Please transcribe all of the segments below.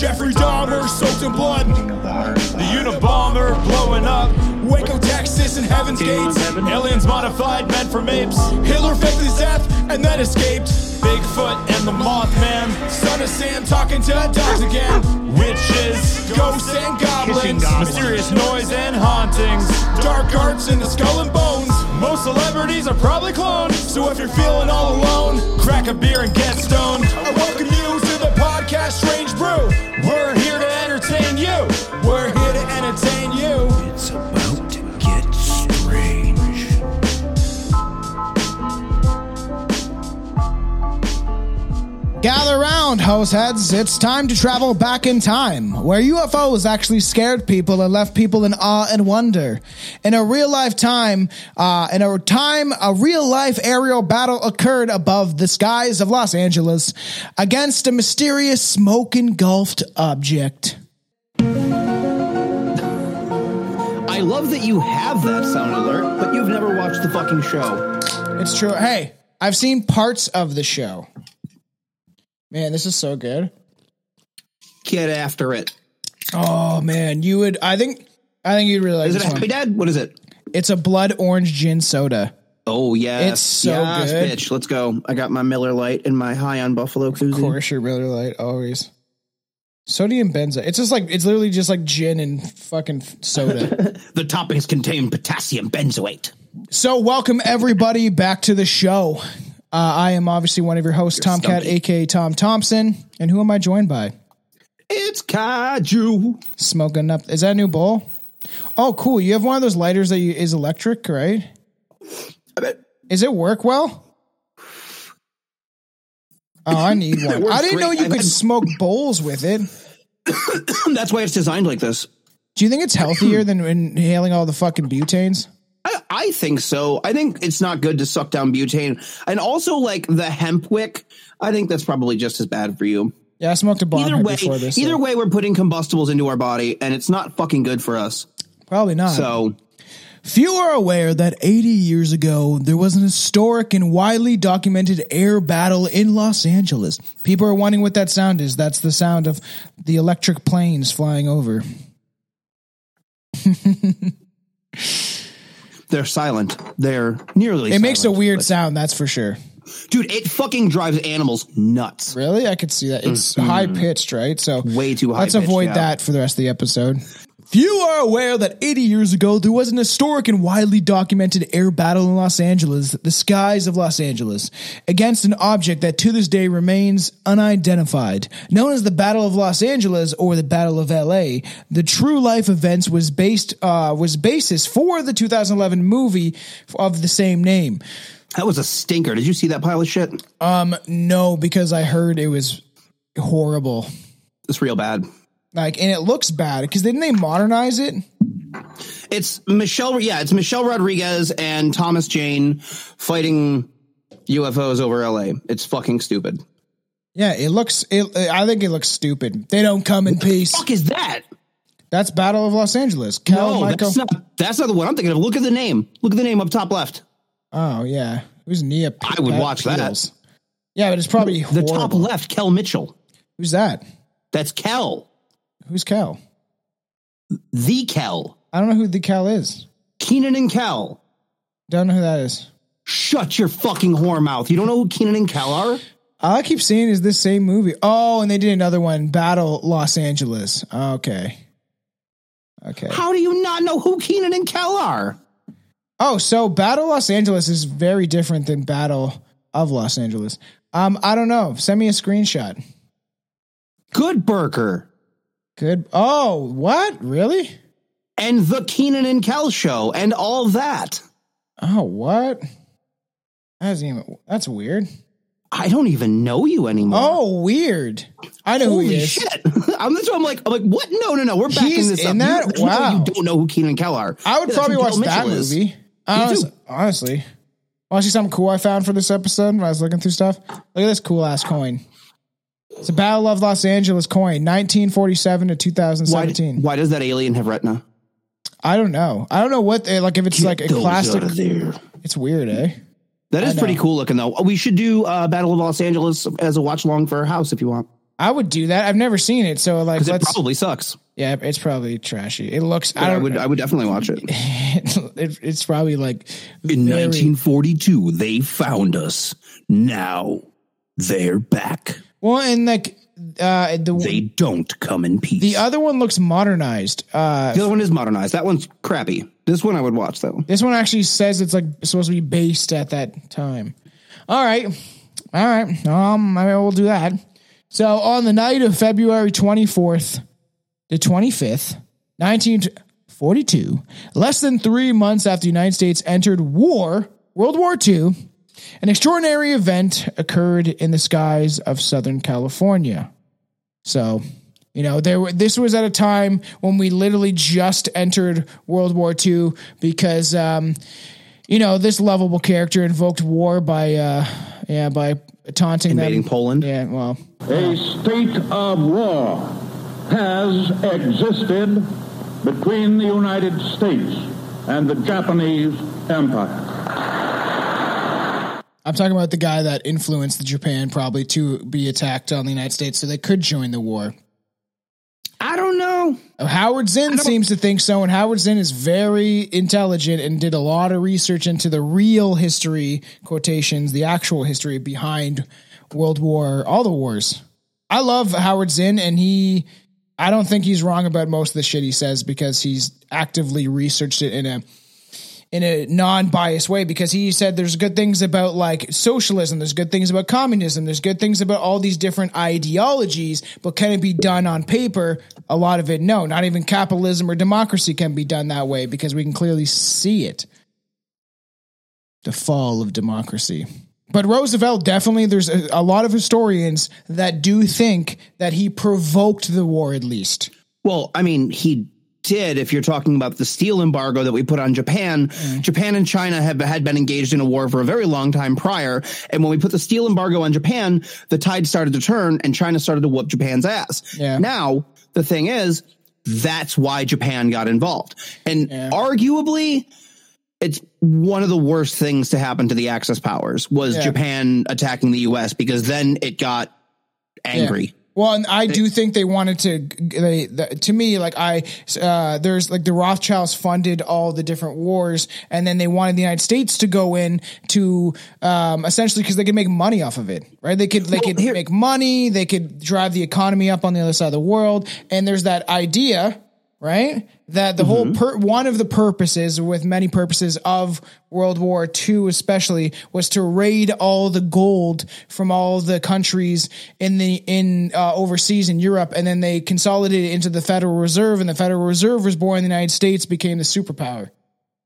Jeffrey Dahmer soaked in blood. The Unabomber blowing up. Waco, Texas, and Heaven's Gates. Aliens modified, meant from apes. Hitler faked his death and then escaped. Bigfoot and the Mothman. Son of Sam talking to dogs again. Witches, ghosts, and goblins. Mysterious noise and hauntings. Dark arts in the skull and bones. Most celebrities are probably cloned. So if you're feeling all alone, crack a beer and get stoned. I welcome you the podcast Strange Brew. We're here to entertain you. We're here to entertain you. Gather round, househeads. It's time to travel back in time, where UFOs actually scared people and left people in awe and wonder. In a real life time, uh, in a time, a real life aerial battle occurred above the skies of Los Angeles against a mysterious smoke engulfed object. I love that you have that sound alert, but you've never watched the fucking show. It's true. Hey, I've seen parts of the show. Man, this is so good. Get after it. Oh man, you would. I think. I think you'd really like Is it a. Happy Dad? What is it? It's a blood orange gin soda. Oh yeah, It's so yes, good. bitch. Let's go. I got my Miller Lite and my High on Buffalo Of course, your Miller Lite always. Sodium benzo. It's just like it's literally just like gin and fucking soda. The toppings contain potassium benzoate. so welcome everybody back to the show. Uh, I am obviously one of your hosts, Tomcat, stumpy. aka Tom Thompson, and who am I joined by? It's Kaiju. Smoking up. Is that a new bowl? Oh, cool. You have one of those lighters that you, is electric, right? I bet Is it work well? Oh, I need one. I didn't know you I've could had- smoke bowls with it. that's why it's designed like this. Do you think it's healthier than inhaling all the fucking butanes? I, I think so. I think it's not good to suck down butane, and also like the hemp wick. I think that's probably just as bad for you. Yeah, I smoked a bomb Either way, before this. either so way, we're putting combustibles into our body, and it's not fucking good for us. probably not. So Few are aware that 80 years ago, there was an historic and widely documented air battle in Los Angeles. People are wondering what that sound is. That's the sound of the electric planes flying over. they're silent. They're nearly. It makes a weird but- sound, that's for sure. dude. It fucking drives animals nuts. Really? I could see that. It's high pitched, right? So Mm-hmm. Way too high Let's avoid yeah. that for the rest of the episode. Few are aware that 80 years ago, there was an historic and widely documented air battle in Los Angeles, the skies of Los Angeles, against an object that to this day remains unidentified. Known as the Battle of Los Angeles or the Battle of LA, the true life events was based, uh, was basis for the 2011 movie of the same name. That was a stinker. Did you see that pile of shit? Um, no, because I heard it was horrible. It's real bad. Like, and it looks bad because didn't they modernize it? It's Michelle. Yeah, it's Michelle Rodriguez and Thomas Jane fighting UFOs over LA. It's fucking stupid. Yeah, it looks. It, I think it looks stupid. They don't come in peace. Fuck is that? That's Battle of Los Angeles. Cal No, Michael. that's not. That's not the one I'm thinking of. Look at the name. Look at the name up top left. oh yeah, who's Nia? I would Pat watch that. Yeah, but it's probably The horrible. top left, Kel Mitchell. Who's that? That's Kel. Who's Cal? The Cal. I don't know who the Cal is. Kenan and Kel. Don't know who that is. Shut your fucking whore mouth. You don't know who Kenan and Kel are? All I keep seeing is this same movie. Oh, and they did another one, Battle Los Angeles. Okay. Okay. How do you not know who Kenan and Kel are? Oh, so Battle Los Angeles is very different than Battle of Los Angeles. Um, I don't know. Send me a screenshot. Good Burger. Good. Oh, what? Really? And the Kenan and Kel show and all that. Oh, what? That doesn't even. That's weird. I don't even know you anymore. Oh, weird. I know who Holy he is. shit! I'm that's I'm like, I'm like, what? No, no, no. We're backing He's this up. in that? You, Wow. You don't know who Kenan and Kel are. I would Yeah, probably watch Kel that Mitchell is. movie. Honest- honestly. Want to see something cool I found for this episode when I was looking through stuff? Look at this cool ass coin. It's a Battle of Los Angeles coin, 1947 to 2017. why does that alien have retina? I don't know. I don't know what they like if it's like a plastic. there. It's weird, eh? That is pretty cool looking though. We should do uh, Battle of Los Angeles as a watch along for our house if you want. I would do that. I've never seen it, so like, it probably sucks. yeah, it's probably trashy. It looks. I I, don't. would I would definitely watch it. it, it's probably like In very- 1942, they found us. Now they're back. Well, and like uh, the They don't come in peace. the other one looks modernized. Uh, The other one is modernized. That one's crappy. This one I would watch though. this one actually says it's like supposed to be based at that time. All right, all right. Um, maybe we'll do that. So on the night of February twenty fourth, the twenty fifth, nineteen forty two, less than three months after the United States entered war, World War II, an extraordinary event occurred in the skies of Southern California. So, you know, there were, this was at a time when we literally just entered World War II because, um, you know, this lovable character invoked war by, uh, yeah, by taunting Invading them. Poland. Yeah, well, A state of war has existed between the United States and the Japanese Empire. I'm talking about the guy that influenced Japan probably to be attacked on the United States so they could join the war. I don't know. Howard Zinn seems to think so, and Howard Zinn is very intelligent and did a lot of research into the real history quotations, the actual history behind World War, all the wars. I love Howard Zinn, and he, I don't think he's wrong about most of the shit he says because he's actively researched it in a in a non-biased way because he said there's good things about like socialism there's good things about communism there's good things about all these different ideologies but can it be done on paper? A lot of it no. Not even capitalism or democracy can be done that way because we can clearly see it. The fall of democracy. But Roosevelt definitely there's a, a lot of historians that do think that he provoked the war at least. Well, I mean, he did. If you're talking about the steel embargo that we put on Japan, mm. Japan and China have had been engaged in a war for a very long time prior. And when we put the steel embargo on Japan, the tide started to turn, and China started to whoop Japan's ass. Yeah. Now the thing is, that's why Japan got involved, and arguably. It's one of the worst things to happen to the Axis powers was Yeah. Japan attacking the U.S. because then it got angry. Well, and I do think they wanted to. They, the, to me, like I, uh, there's like the Rothschilds funded all the different wars, and then they wanted the United States to go in to um, essentially because they could make money off of it, right? They could they Well, could here- make money, they could drive the economy up on the other side of the world, and there's that idea, right? That the whole per- one of the purposes, with many purposes of World War II, especially, was to raid all the gold from all the countries in the in uh, overseas in Europe, and then they consolidated into the Federal Reserve, and the Federal Reserve was born in the United States, became the superpower.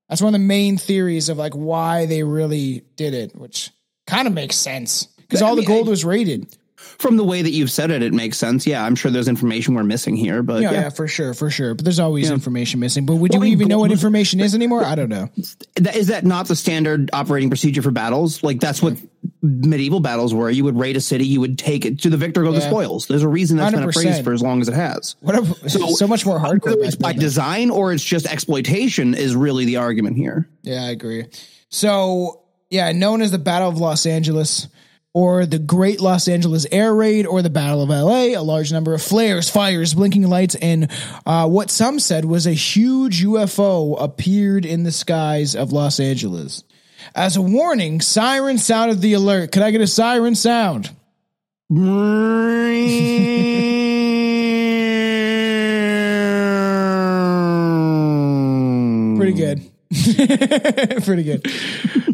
That's one of the main theories of like why they really did it, which kind of makes sense because all the gold I- was raided. From the way that you've said it, it makes sense. Yeah, I'm sure there's information we're missing here, but Yeah, yeah. yeah, for sure, for sure. But there's always information missing. But would Well, you I mean, even know what information is anymore? I don't know. Is that not the standard operating procedure for battles? Like that's what medieval battles were. You would raid a city, you would take it to the victor, go the spoils. There's a reason that's been a phrase for as long as it has. What a, so, much more hardcore. It's by design or it's just exploitation is really the argument here. Yeah, I agree. So, yeah, known as the Battle of Los Angeles or the Great Los Angeles Air Raid or the Battle of LA, a large number of flares, fires, blinking lights, and uh, what some said was a huge UFO appeared in the skies of Los Angeles. As a warning, siren sounded the alert. Could I get a siren sound? Pretty good. Pretty good.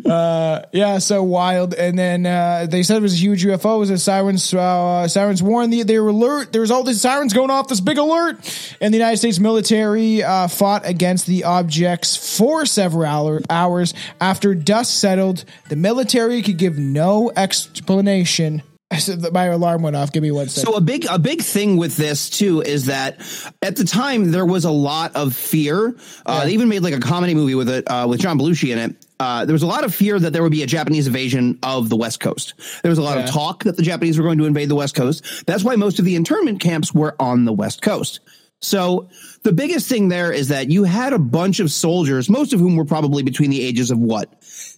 Uh, yeah, so wild. And then uh, they said it was a huge UFO. It was a sirens. Uh, sirens warned the, they were alert. There was all these sirens going off. This big alert, and the United States military uh, fought against the objects for several hour, hours. After dust settled, the military could give no explanation. I said that my alarm went off. Give me one second. So a big a big thing with this too is that at the time there was a lot of fear. Uh, They even made like a comedy movie with it uh, with John Belushi in it. Uh, there was a lot of fear that there would be a Japanese invasion of the West Coast. There was a lot Yeah. of talk that the Japanese were going to invade the West Coast. That's why most of the internment camps were on the West Coast. So the biggest thing there is that you had a bunch of soldiers, most of whom were probably between the ages of what?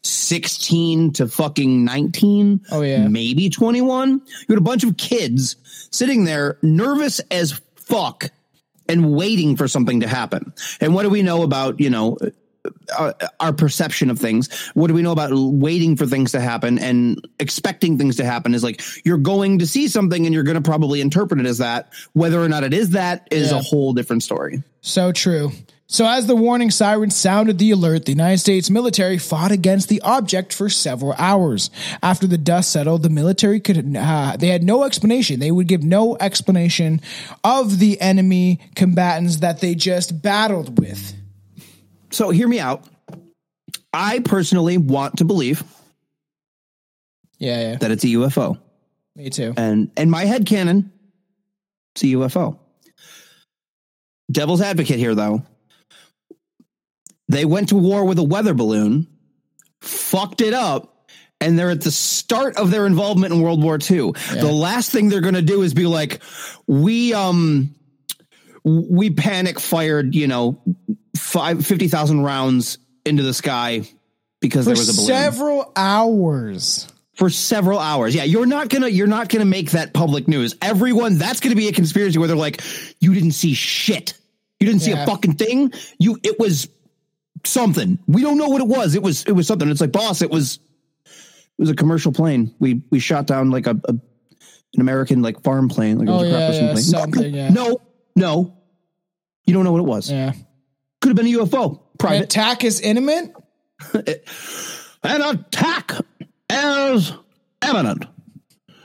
16 to fucking 19. Oh, yeah. Maybe 21. You had a bunch of kids sitting there nervous as fuck and waiting for something to happen. And what do we know about, you know, uh, our perception of things. What do we know about waiting for things to happen and expecting things to happen is like you're going to see something and you're going to probably interpret it as that. Whether or not it is that is Yeah. a whole different story. So true. So, as the warning siren sounded the alert, the United States military fought against the object for several hours. After the dust settled, the military could uh, they had no explanation. They would give no explanation of the enemy combatants that they just battled with. So hear me out. I personally want to believe Yeah, yeah, that it's a UFO. me too. And in my head canon, it's a UFO. Devil's advocate here, though. They went to war with a weather balloon, fucked it up, and they're at the start of their involvement in World War II. The last thing they're going to do is be like, we, um, we panic fired, you know, five, 50,000 rounds into the sky because For there was a balloon For several hours. for several hours. Yeah, you're not gonna you're not gonna make that public news. Everyone, that's gonna be a conspiracy where they're like, you didn't see shit. You didn't see a fucking thing. You it was something. We don't know what it was. It was it was something. It's like, boss, it was it was a commercial plane. We we shot down like a, a an American like farm plane, like Oh, a yeah, yeah, plane. something, yeah. No, no. You don't know what it was. Yeah. Could have been a UFO. An Private. attack is imminent. An attack is imminent.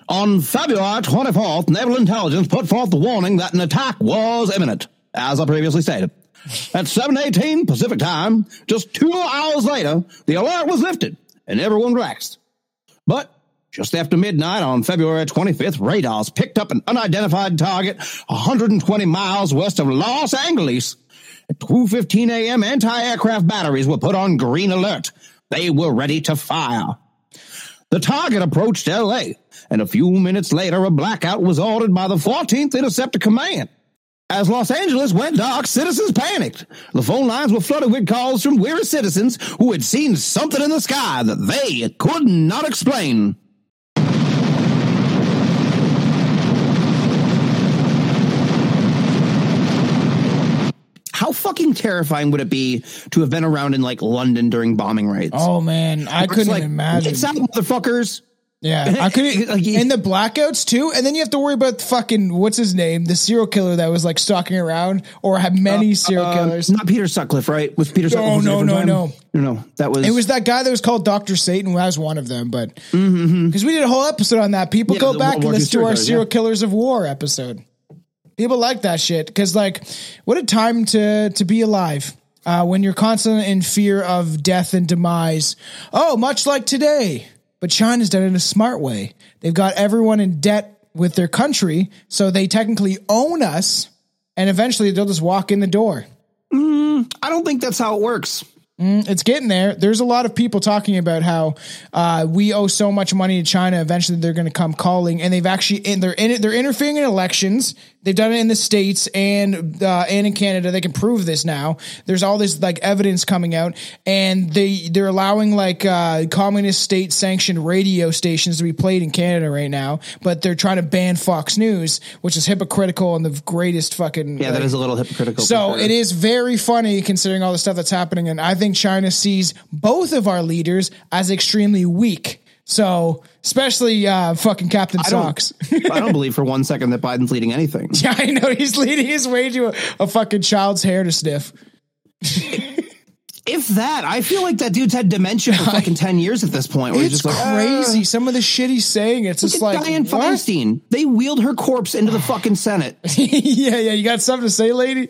On February 24th, Naval Intelligence put forth the warning that an attack was imminent, as I previously stated. At 7.18 Pacific time, just two hours later, the alert was lifted and everyone relaxed. But just after midnight on February 25th, radars picked up an unidentified target 120 miles west of Los Angeles. At 2:15 a.m., anti-aircraft batteries were put on green alert. They were ready to fire. The target approached LA, and a few minutes later, a blackout was ordered by the 14th Interceptor Command. As Los Angeles went dark, citizens panicked. The phone lines were flooded with calls from weary citizens who had seen something in the sky that they could not explain. How fucking terrifying would it be to have been around in like London during bombing raids? Oh man, I couldn't like, imagine. It's out, motherfuckers. Yeah, I couldn't. Like, and the blackouts too, and then you have to worry about the fucking what's his name, the serial killer that was like stalking around, or have many serial Uh, killers. Not Peter Sutcliffe, right? Was Peter Sutcliffe? no, no, time? no. no, no. That was It was that guy that was called Doctor Satan. That was one of them, but because we did a whole episode on that, people Mm-hmm. Yeah, go back and listen to our serial killers, killers of war episode. People like that shit because, like, what a time to to be alive. Uh, when you're constantly in fear of death and demise. Oh, much like today. But China's done it in a smart way. They've got everyone in debt with their country, so they technically own us, and eventually they'll just walk in the door. I don't think that's how it works. It's getting there. There's a lot of people talking about how uh, we owe so much money to China. Eventually, they're going to come calling, and they've actually in, they're in it. They're interfering in elections. They've done it in the states and uh, and in Canada. They can prove this now. There's all this like evidence coming out, and they they're allowing like uh, communist state sanctioned radio stations to be played in Canada right now. But they're trying to ban Fox News, which is hypocritical and the greatest fucking Yeah, that like, is a little hypocritical. so it is very funny considering all the stuff that's happening, and I think China sees both of our leaders as extremely weak. So especially uh, fucking Captain I don't, Socks. I don't believe for one second that Biden's leading anything. yeah, I know he's leading his way to a, a fucking child's hair to sniff. If that, I feel like that dude's had dementia for fucking ten years at this point. Where he's It's just like, crazy. Some of the shit he's saying. It's just like Diane what? Feinstein. They wheeled her corpse into the fucking Senate. yeah, yeah. You got something to say, lady?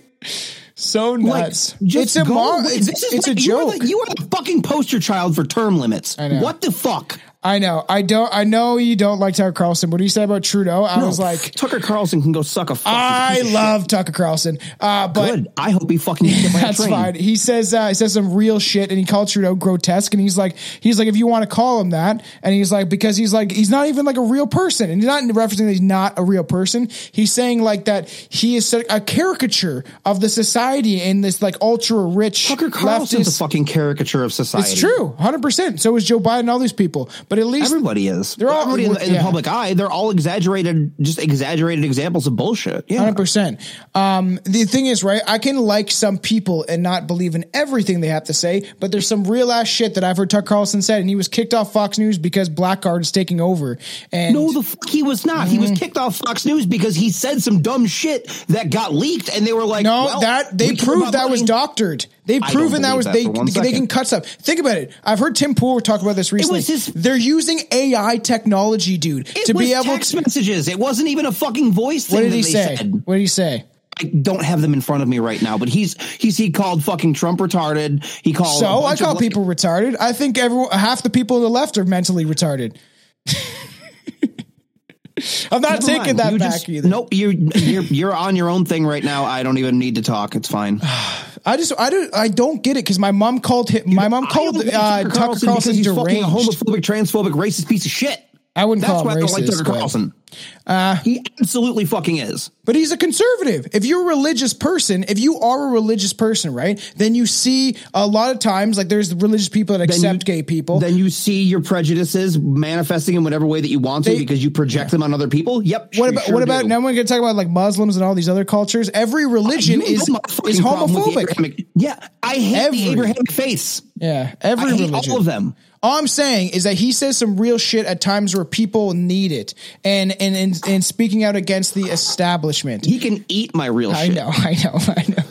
So nuts. just it's a mar- it's, it's a like- you are joke. the- You are the fucking poster child for term limits. know. What the fuck? I know. I don't. I know you don't like Tucker Carlson. What do you say about Trudeau? I was like, Tucker Carlson can go suck a fucking I love Tucker Carlson, uh, but Good. I hope he fucking That's fine. He says uh, he says some real shit, and he called Trudeau grotesque, and he's like, he's like, if you want to call him that, and he's like, because he's like, he's not even like a real person, and he's not referencing that he's not a real person. He's saying like that he is a caricature of the society in this like ultra rich Tucker Carlson's a fucking caricature of society. It's true, hundred percent. So is Joe Biden, all these people, but at least Everybody is. They're all- Everybody in, the, in yeah. the public eye. They're all exaggerated, just exaggerated examples of bullshit. Yeah. Hundred percent. Um, the thing is, right? I can like some people and not believe in everything they have to say, but there's some real ass shit that I've heard Tucker Carlson said, and he was kicked off Fox News because Blackguard is taking over. And No, the fuck he was not. Mm. He was kicked off Fox News because he said some dumb shit that got leaked, and they were like, no, well, that they proved that was doctored. They've proven that was that they. for They can cut stuff. Think about it. I've heard Tim Pool talk about this recently. was his- They're using AI technology, dude, to be able text to. messages. It wasn't even a fucking voice. What thing did he they say? Said. What did he say? I don't have them in front of me right now, but he's he's he called fucking Trump retarded. He called. So I bunch of, call like- people retarded. I think everyone, half the people on the left are mentally retarded. I'm not Never taking mind. that You back just- either. Nope, you're you're you're on your own thing right now. I don't even need to talk. It's fine. I just I don't I don't get it because my mom called him. My mom called uh, Tucker Carlson, fucking a deranged. homophobic, transphobic, racist piece of shit. I wouldn't That's call why him I don't like racist, Tucker but- Carlson. he absolutely fucking is. But he's a conservative. If you're a religious person, if you are a religious person, right, then you see a lot of times like there's religious people that Then you- accept gay people. Then you see your prejudices manifesting in whatever way that you want to They- because you project them on other people. Yep. what about sure what about do. now? We're going to talk about like Muslims and all these other cultures. Every religion know is is problem with the homophobic. Yeah, I hate Every- the Abrahamic face. Yeah, every religion. all of them. All I'm saying is that he says some real shit at times where people need it, and and and, and speaking out against the establishment. He can eat my real shit. I shit. know, I know, I know.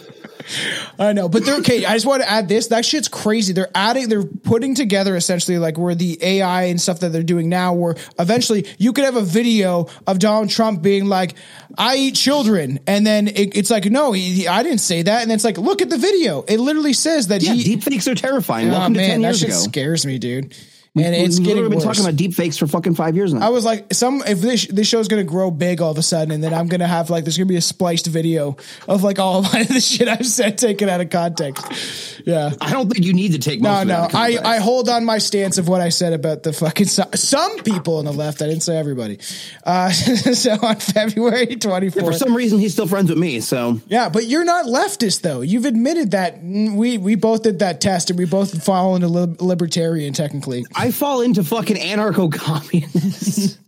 I know, but they're okay. I just want to add this. That shit's crazy. They're adding, they're putting together essentially like where the AI and stuff that they're doing now, where eventually you could have a video of Donald Trump being like, "I eat children," and then it, it's like, "No, he, I didn't say that," and then it's like, "Look at the video. It literally says that Yeah, he." deep fakes are terrifying. oh Welcome to man, ten that years shit ago. scares me, dude. And it's We've getting been worse. talking about deep fakes for fucking five years now. I was like, some if this this show's gonna grow big all of a sudden, and then I'm gonna have like there's gonna be a spliced video of like all of the shit I've said taken out of context. Yeah. I don't think you need to take most No, no. I. I hold on my stance of what I said about the fucking so- some people on the left. I didn't say everybody. Uh, so on February 24th, for some reason he's still friends with me. So Yeah, but you're not leftist though. You've admitted that we we both did that test and we both fall into lib- libertarian technically. I fall into fucking anarcho communists.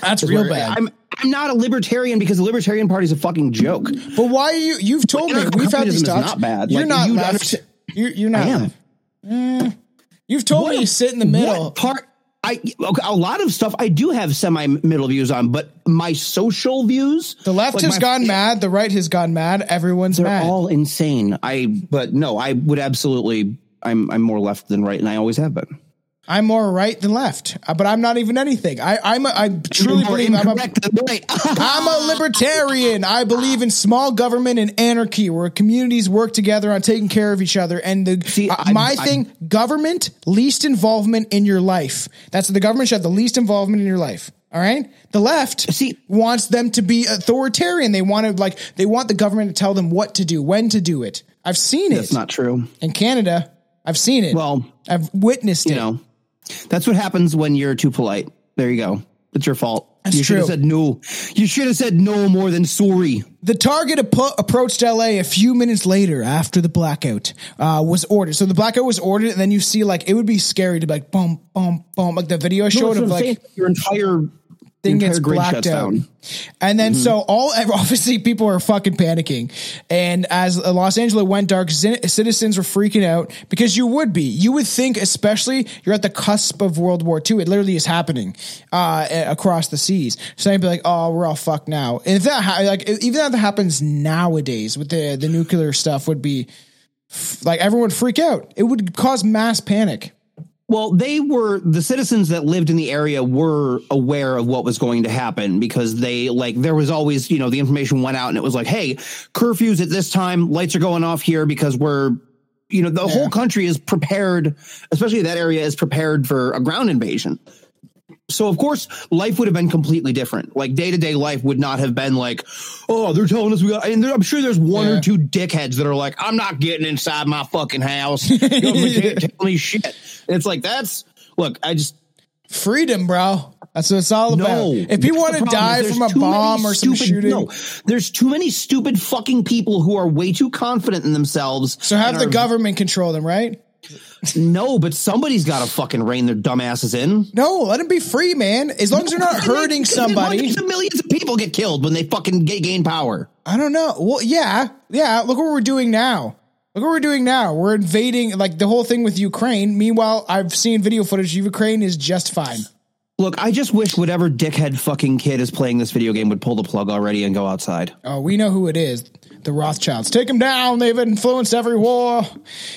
That's real bad. I'm I'm not a libertarian because the Libertarian Party is a fucking joke. But why are you? You've told me we've had these talks. not bad. You're Like, not you left. You're, you're not. I am. left. Eh. You've told me you sit in the middle. What part? I okay, a lot of stuff I do have semi middle views on, but my social views, The left like has my- gone mad. The right has gone mad. Everyone's They're mad. all insane. I but no, I would absolutely. I'm I'm more left than right, and I always have been. I'm more right than left, uh, but I'm not even anything. I, I'm a, I truly believe I'm a, incorrect than right. I'm a libertarian. I believe in small government and anarchy, where communities work together on taking care of each other. And the See, uh, my I- thing, government least involvement in your life. That's the government should have the least involvement in your life. All right. The left See- wants them to be authoritarian. They want to like they want the government to tell them what to do, when to do it. I've seen it. That's not true. in Canada. I've seen it. Well, I've witnessed you it. know, that's what happens when you're too polite. There you go. It's your fault. That's you should have said no. You should have said no more than sorry. The target appo- approached LA a few minutes later after the blackout uh, was ordered. So the blackout was ordered, and then you see like it would be scary to be like boom, boom, boom, like the video showed of like your entire thing gets blacked out. down. And then Mm-hmm. so all obviously people are fucking panicking. And as Los Angeles went dark, citizens were freaking out because you would be. You would think, especially you're at the cusp of World War II. It literally is happening uh, across the seas. So they'd be like, "Oh, we're all fucked now." And if that ha- like even if that happens nowadays with the the nuclear stuff, would be f- like everyone would freak out. It would cause mass panic. Well, they were the citizens that lived in the area were aware of what was going to happen because they like there was always, you know, the information went out and it was like, "Hey, curfews at this time, lights are going off here because we're you know, the whole country is prepared, especially that area is prepared for a ground invasion. So of course, life would have been completely different. Like day to day life would not have been like, oh, they're telling us we got. And there, I'm sure there's one Yeah. or two dickheads that are like, I'm not getting inside my fucking house. Government can't tell me shit. And it's like that's look. I just Freedom, bro. That's what it's all about. if you want to die from a bomb or some shooting, No, there's too many stupid fucking people who are way too confident in themselves. so have the are- government control them, right? No, but somebody's got to fucking rein their dumbasses in. No, let them be free, man. As long as they're not hurting somebody. Millions of people get killed when they fucking gain power. I don't know. Well, yeah, yeah. Look what we're doing now. Look what we're doing now. We're invading, like the whole thing with Ukraine. Meanwhile, I've seen video footage. Ukraine is just fine. Look, I just wish whatever dickhead fucking kid is playing this video game would pull the plug already and go outside. Oh, we know who it is. The Rothschilds. Take them down. They've influenced every war.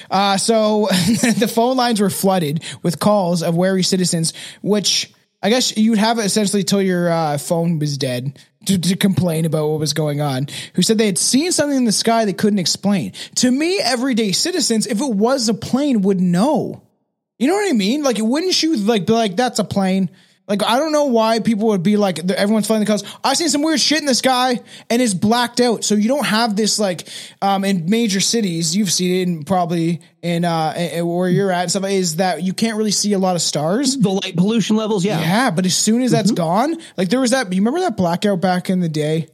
Uh, so the phone lines were flooded with calls of wary citizens, which I guess you'd have essentially till your uh, phone was dead to, to complain about what was going on. Who said they had seen something in the sky they couldn't explain. To me, everyday citizens, if it was a plane, would know. You know what I mean? Like, it wouldn't you like be like, that's a plane? Like, I don't know why people would be like, everyone's flying the clouds. I seen some weird shit in the sky and it's blacked out. So you don't have this like, um, in major cities, you've seen it in probably in, uh, in- where you're at and stuff is that you can't really see a lot of stars. The light pollution levels, yeah. Yeah. But as soon as that's Mm-hmm. gone, like there was that, you remember that blackout back in the day?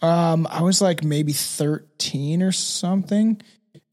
Um, I was like maybe 13 or something.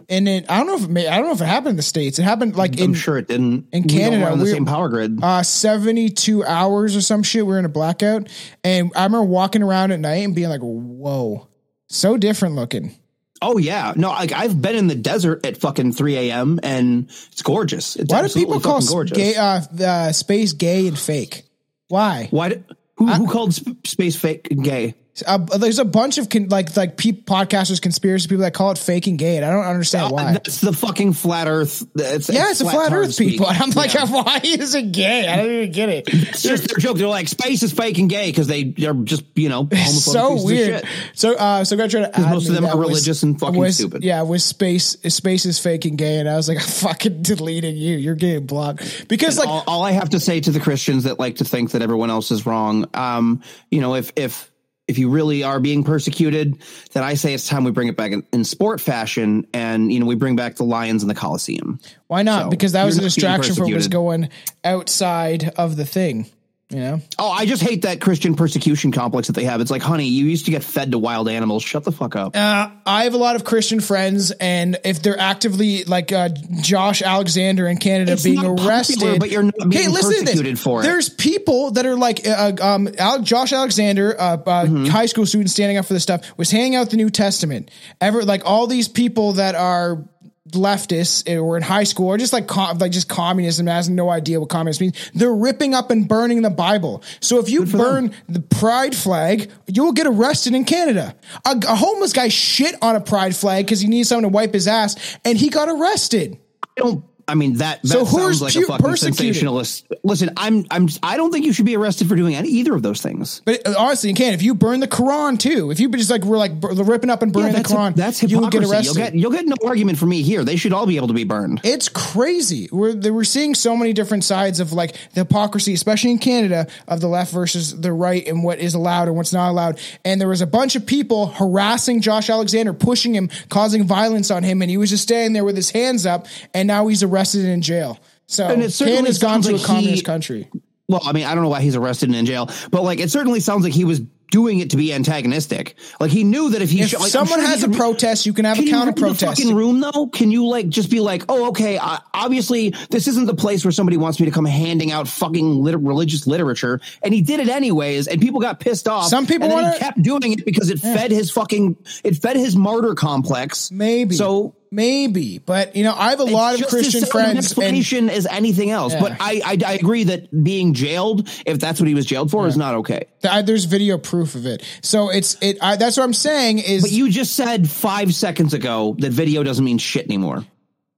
And it, I don't know if it may, I don't know if it happened in the States. It happened like in, I'm sure it didn't. in We Canada, run on the we're- same power grid. uh, 72 hours or some shit. We are in a blackout. And I remember walking around at night and being like, whoa, so different looking. oh yeah, no, like I've been in the desert at fucking 3 a.m. and it's gorgeous. It's Why do people call gay, uh, uh, space gay and fake? Why? Why? Did, who, who called sp- space fake and gay? Uh, there's a bunch of con- like like pe- podcasters, conspiracy people that call it fake and gay, and I don't understand why. That's the fucking flat Earth. It's, yeah, it's a flat tard Earth speak. people, and I'm like, Yeah. why is it gay? I don't even get it. It's just their joke. They're like space is fake and gay because they they're just you know homophobic so weird. So, uh, so I'm gonna try to add most of them are was- religious and fucking was- stupid. Yeah, with space space is fake and gay, and I was like, I'm fucking deleting you. You're getting blocked because like all, all I have to say to the Christians that like to think that everyone else is wrong, um, you know, if if if you really are being persecuted, then I say it's time we bring it back in, in sport fashion, and you know, we bring back the lions in the Coliseum. why not? so, because that was a you're not being distraction from what was going outside of the thing. You know, Oh, I just hate that Christian persecution complex that they have. It's like, honey, you used to get fed to wild animals. Shut the fuck up. uh, I have a lot of Christian friends, and if they're actively like uh, Josh Alexander in Canada It's being not popular, arrested, but you're not being Okay, listen to this. persecuted for it. There's people that are like uh, um, Al- Josh Alexander, uh, uh, Mm-hmm. high school student standing up for this stuff, was handing out the New Testament. Ever like all these people that are leftists or in high school or just like com- like just communism has no idea what communism means. They're ripping up and burning the Bible. So if you burn the pride flag, you'll get arrested in Canada. A, a homeless guy shit on a pride flag because he needs someone to wipe his ass, and he got arrested. I don't. I mean that. that So who's sounds like pu- a fucking persecuted? sensationalist. Listen, I'm. I'm. I don't think you should be arrested for doing any, either of those things. But uh, honestly, you can if you burn the Quran too. If you just like were like ripping up and burning the that's, Quran, that's you will get arrested. You'll get. You'll get no argument from me here. They should all be able to be burned. it's crazy. We're we're seeing so many different sides of like the hypocrisy, especially in Canada, of the left versus the right, and what is allowed and what's not allowed. And there was a bunch of people harassing Josh Alexander, pushing him, causing violence on him, and he was just standing there with his hands up. And now he's arrested and in jail. So And it certainly Canada's gone to a communist he- country. Well, I mean, I don't know why he's arrested and in jail, but like, it certainly sounds like he was doing it to be antagonistic. Like he knew that if he If sho- like, someone sure has a protest, you can have Can a counter protest. fucking room though? Can you like just be like, oh, okay, uh, obviously this isn't the place where somebody wants me to come handing out fucking lit- religious literature, and he did it anyways, and people got pissed off. Some people wanna- he kept doing it because it fed his fucking it fed his martyr complex. Maybe. so. Maybe, but you know, I have a It's lot of Christian as silly an friends, and explanation as anything else. Yeah. But I, I I agree that being jailed, if that's what he was jailed for, is not okay. There's video proof of it. So it's it. I, that's what I'm saying is But you just said five seconds ago that video doesn't mean shit anymore.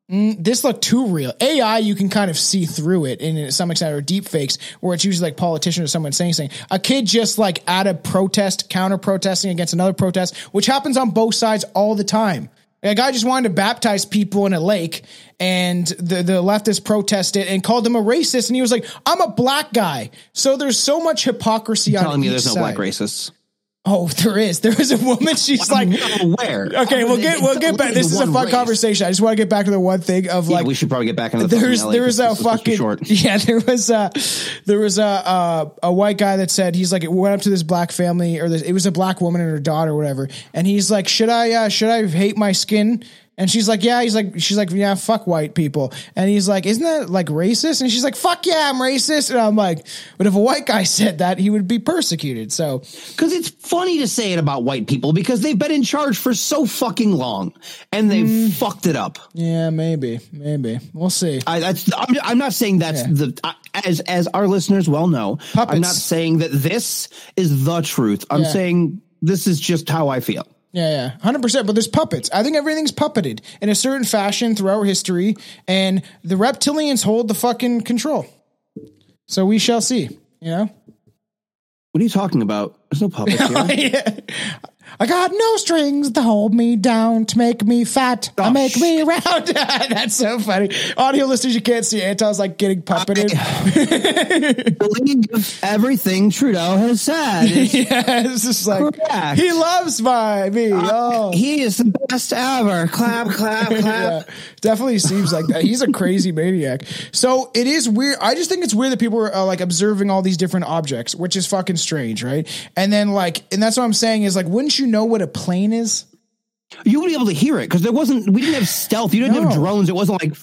Mm, this looked too real. AI, you can kind of see through it in some extent, or deep fakes, where it's usually like politician or someone saying something. A kid just like at a protest, counter protesting against another protest, which happens on both sides all the time. A guy just wanted to baptize people in a lake, and the the leftists protested and called him a racist. And he was like, "I'm a black guy." So there's so much hypocrisy on Telling me there's no black racists. Oh, there is. There is a woman. She's like, aware. okay, we'll get we'll get back. This is a fun race. conversation. I just want to get back to the one thing of Yeah, like we should probably get back into the there's there was a this supposed to be fucking short. yeah there was a there was a uh, a white guy that said he's like went up to this black family or this, it was a black woman and her daughter or whatever and he's like should I uh, should I hate my skin and she's like yeah he's like she's like yeah fuck white people and he's like isn't that like racist and she's like fuck yeah I'm racist and I'm like but if a white guy said that he would be persecuted so Because it's funny to say it about white people because they've been in charge for so fucking long and they've Mm. fucked it up. yeah maybe maybe we'll see I, that's, I'm, I'm not saying that's Yeah. the I- as as our listeners well know. Puppets. I'm not saying that this is the truth. I'm Yeah. saying this is just how I feel. Yeah, yeah, hundred percent. But there's puppets. I think everything's puppeted in a certain fashion throughout history, and the reptilians hold the fucking control. So we shall see. You know, What are you talking about? There's no puppets here. I got no strings to hold me down to make me fat, Oh, make me round. That's so funny. Audio listeners, you can't see Anton's like getting puppeted. Believe everything Trudeau has said. yeah, it's just like Correct. he loves my me. Oh, He is the best ever. Clap, clap, clap. yeah, definitely seems like that. He's a crazy maniac. So it is weird. I just think it's weird that people are uh, like observing all these different objects, which is fucking strange, right? And then like, and that's what I'm saying is like, wouldn't you know what a plane is? You would be able to hear it because there wasn't. We didn't have stealth. You didn't No. have drones. It wasn't like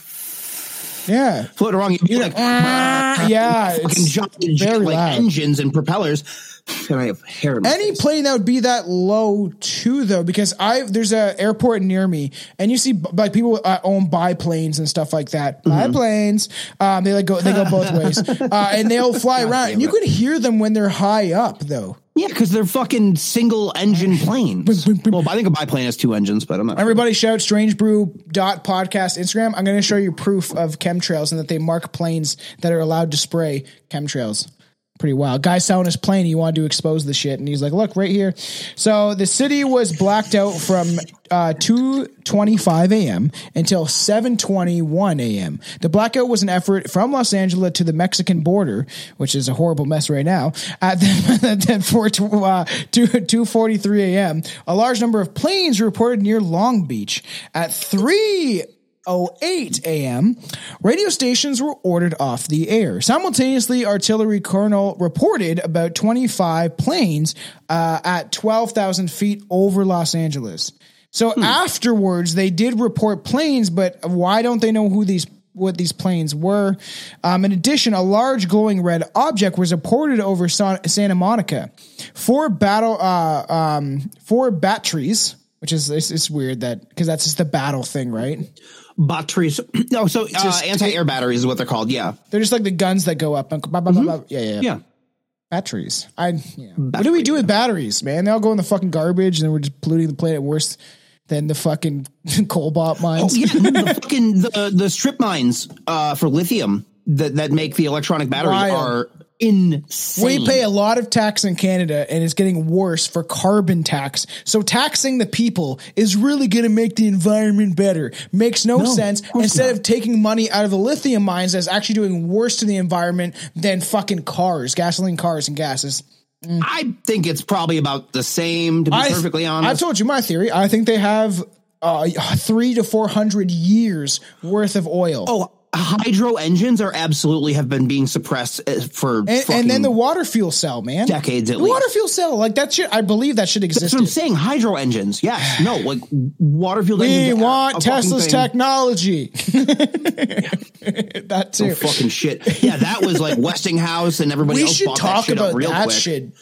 Yeah. floating around. You'd be like, yeah, fucking very like loud. engines and propellers. And I have hair. Any face. plane that would be that low too, though, because I there's a airport near me, and you see like people uh, own biplanes and stuff like that. Mm-hmm. Biplanes, um, they like go they go both ways, uh, and they'll fly around. And you can hear them when they're high up, though. Yeah, because they're fucking single engine planes. well, I think a biplane has two engines, but I'm not. Everybody shout Strange Brew dot podcast Instagram. I'm going to show you proof of chemtrails and that they mark planes that are allowed to spray chemtrails. Pretty wild. Guy selling his plane. He wanted to expose the shit, and he's like, "Look right here." So the city was blacked out from uh, two twenty five a.m. until seven twenty one a.m. The blackout was an effort from Los Angeles to the Mexican border, which is a horrible mess right now. At the, at four uh, two two forty three a.m., a large number of planes reported near Long Beach at three. 08 a.m., radio stations were ordered off the air. Simultaneously, Artillery Colonel reported about 25 planes uh, at 12,000 feet over Los Angeles. So afterwards, they did report planes, but why don't they know who these what these planes were? Um, in addition, a large glowing red object was reported over Sa- Santa Monica. Four battle, uh, um, four batteries, which is it's, it's weird that because that's just the battle thing, right? Batteries. No, so uh, anti-air batteries is what they're called. Yeah, They're just like the guns that go up. And blah, blah, blah, blah. Yeah, yeah, yeah. yeah. Batteries. I. Yeah. What do we do with batteries, man? They all go in the fucking garbage, and then we're just polluting the planet worse than the fucking cobalt mines. Oh, yeah, the fucking the, the strip mines uh, for lithium that that make the electronic batteries Wild. are insane. We pay a lot of tax in Canada, and it's getting worse for carbon tax. So taxing the people is really going to make the environment better. Makes no, sense. of Instead not. of taking money out of the lithium mines, that's actually doing worse to the environment than fucking cars, gasoline cars, and gases. I think it's probably about the same. To be I- perfectly honest, I've told you my theory. I think they have uh, three to four hundred years worth of oil. Oh, hydro engines are absolutely have been being suppressed uh, for and, and then the water fuel cell, man. decades at the least. water fuel cell, like that shit. I believe that should That's exist. what I'm saying. Hydro engines, yes, no, like water fueled We want Tesla's technology. that too. Oh, fucking shit. Yeah, that was like Westinghouse and everybody we else should talk that about real that quick. shit.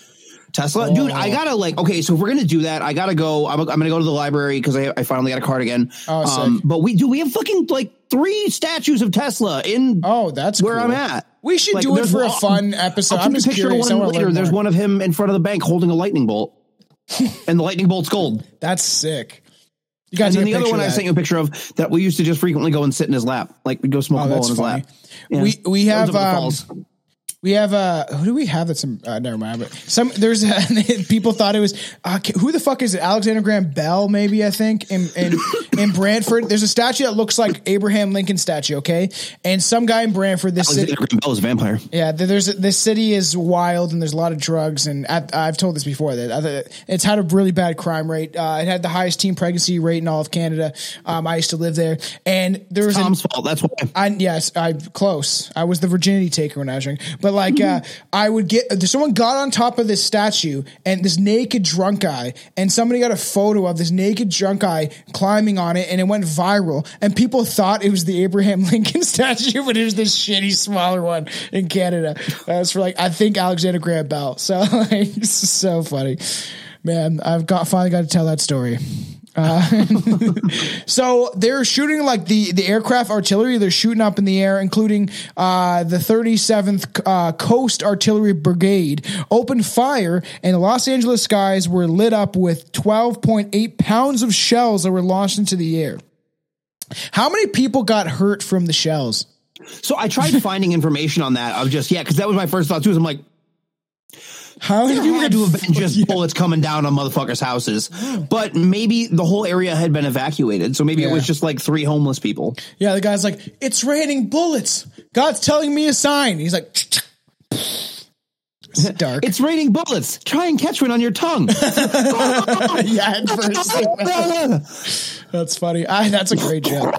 Tesla, dude, I gotta like, okay, so if we're gonna do that, I gotta go. I'm, I'm gonna go to the library because I, I finally got a card again. Oh, um, but we do, we have fucking like three statues of Tesla in Oh, that's where cool. I'm at. We should Like, do it for a fun episode. I'm just curious. One later. There's one of him in front of the bank holding a lightning bolt, and the lightning bolt's gold. That's sick. You guys And then the other one I sent you a picture of that we used to just frequently go and sit in his lap, like we'd go smoke Oh, a bowl in his funny. lap. Yeah. We we have um. We have uh who do we have that's some uh, never mind but some there's uh, people thought it was uh, who the fuck is it Alexander Graham Bell maybe I think in in in Brantford there's a statue that looks like Abraham Lincoln statue okay and some guy in Brantford this city Alexander Graham Bell is a vampire. yeah th- there's this city is wild and there's a lot of drugs and at, I've told this before that uh, it's had a really bad crime rate uh, it had the highest teen pregnancy rate in all of Canada um, I used to live there and there was an, Tom's fault. That's why. I yes, I close. I was the virginity taker when I was young. But like, uh, I would get someone got on top of this statue and this naked drunk guy, and somebody got a photo of this naked drunk guy climbing on it, and it went viral. And people thought it was the Abraham Lincoln statue, but it was this shitty smaller one in Canada. That's for like I think Alexander Graham Bell. So like, so funny, man. I've got finally got to tell that story. So they're shooting like the the aircraft artillery. They're shooting up in the air, including uh, the 37th uh, Coast Artillery Brigade opened fire, and the Los Angeles skies were lit up with 12.8 pounds of shells that were launched into the air. How many people got hurt from the shells? So I tried finding information on that. Of just yeah, because that was my first thought too. Is I'm like, How many there people had got to have been just bullets coming down on motherfuckers' houses, but maybe the whole area had been evacuated. So maybe it was just like three homeless people. Yeah, the guy's like, "It's raining bullets. God's telling me a sign." He's like, "It's dark." It's raining bullets. Try and catch one on your tongue. yeah, at first. That's funny. I, ah, that's a great joke.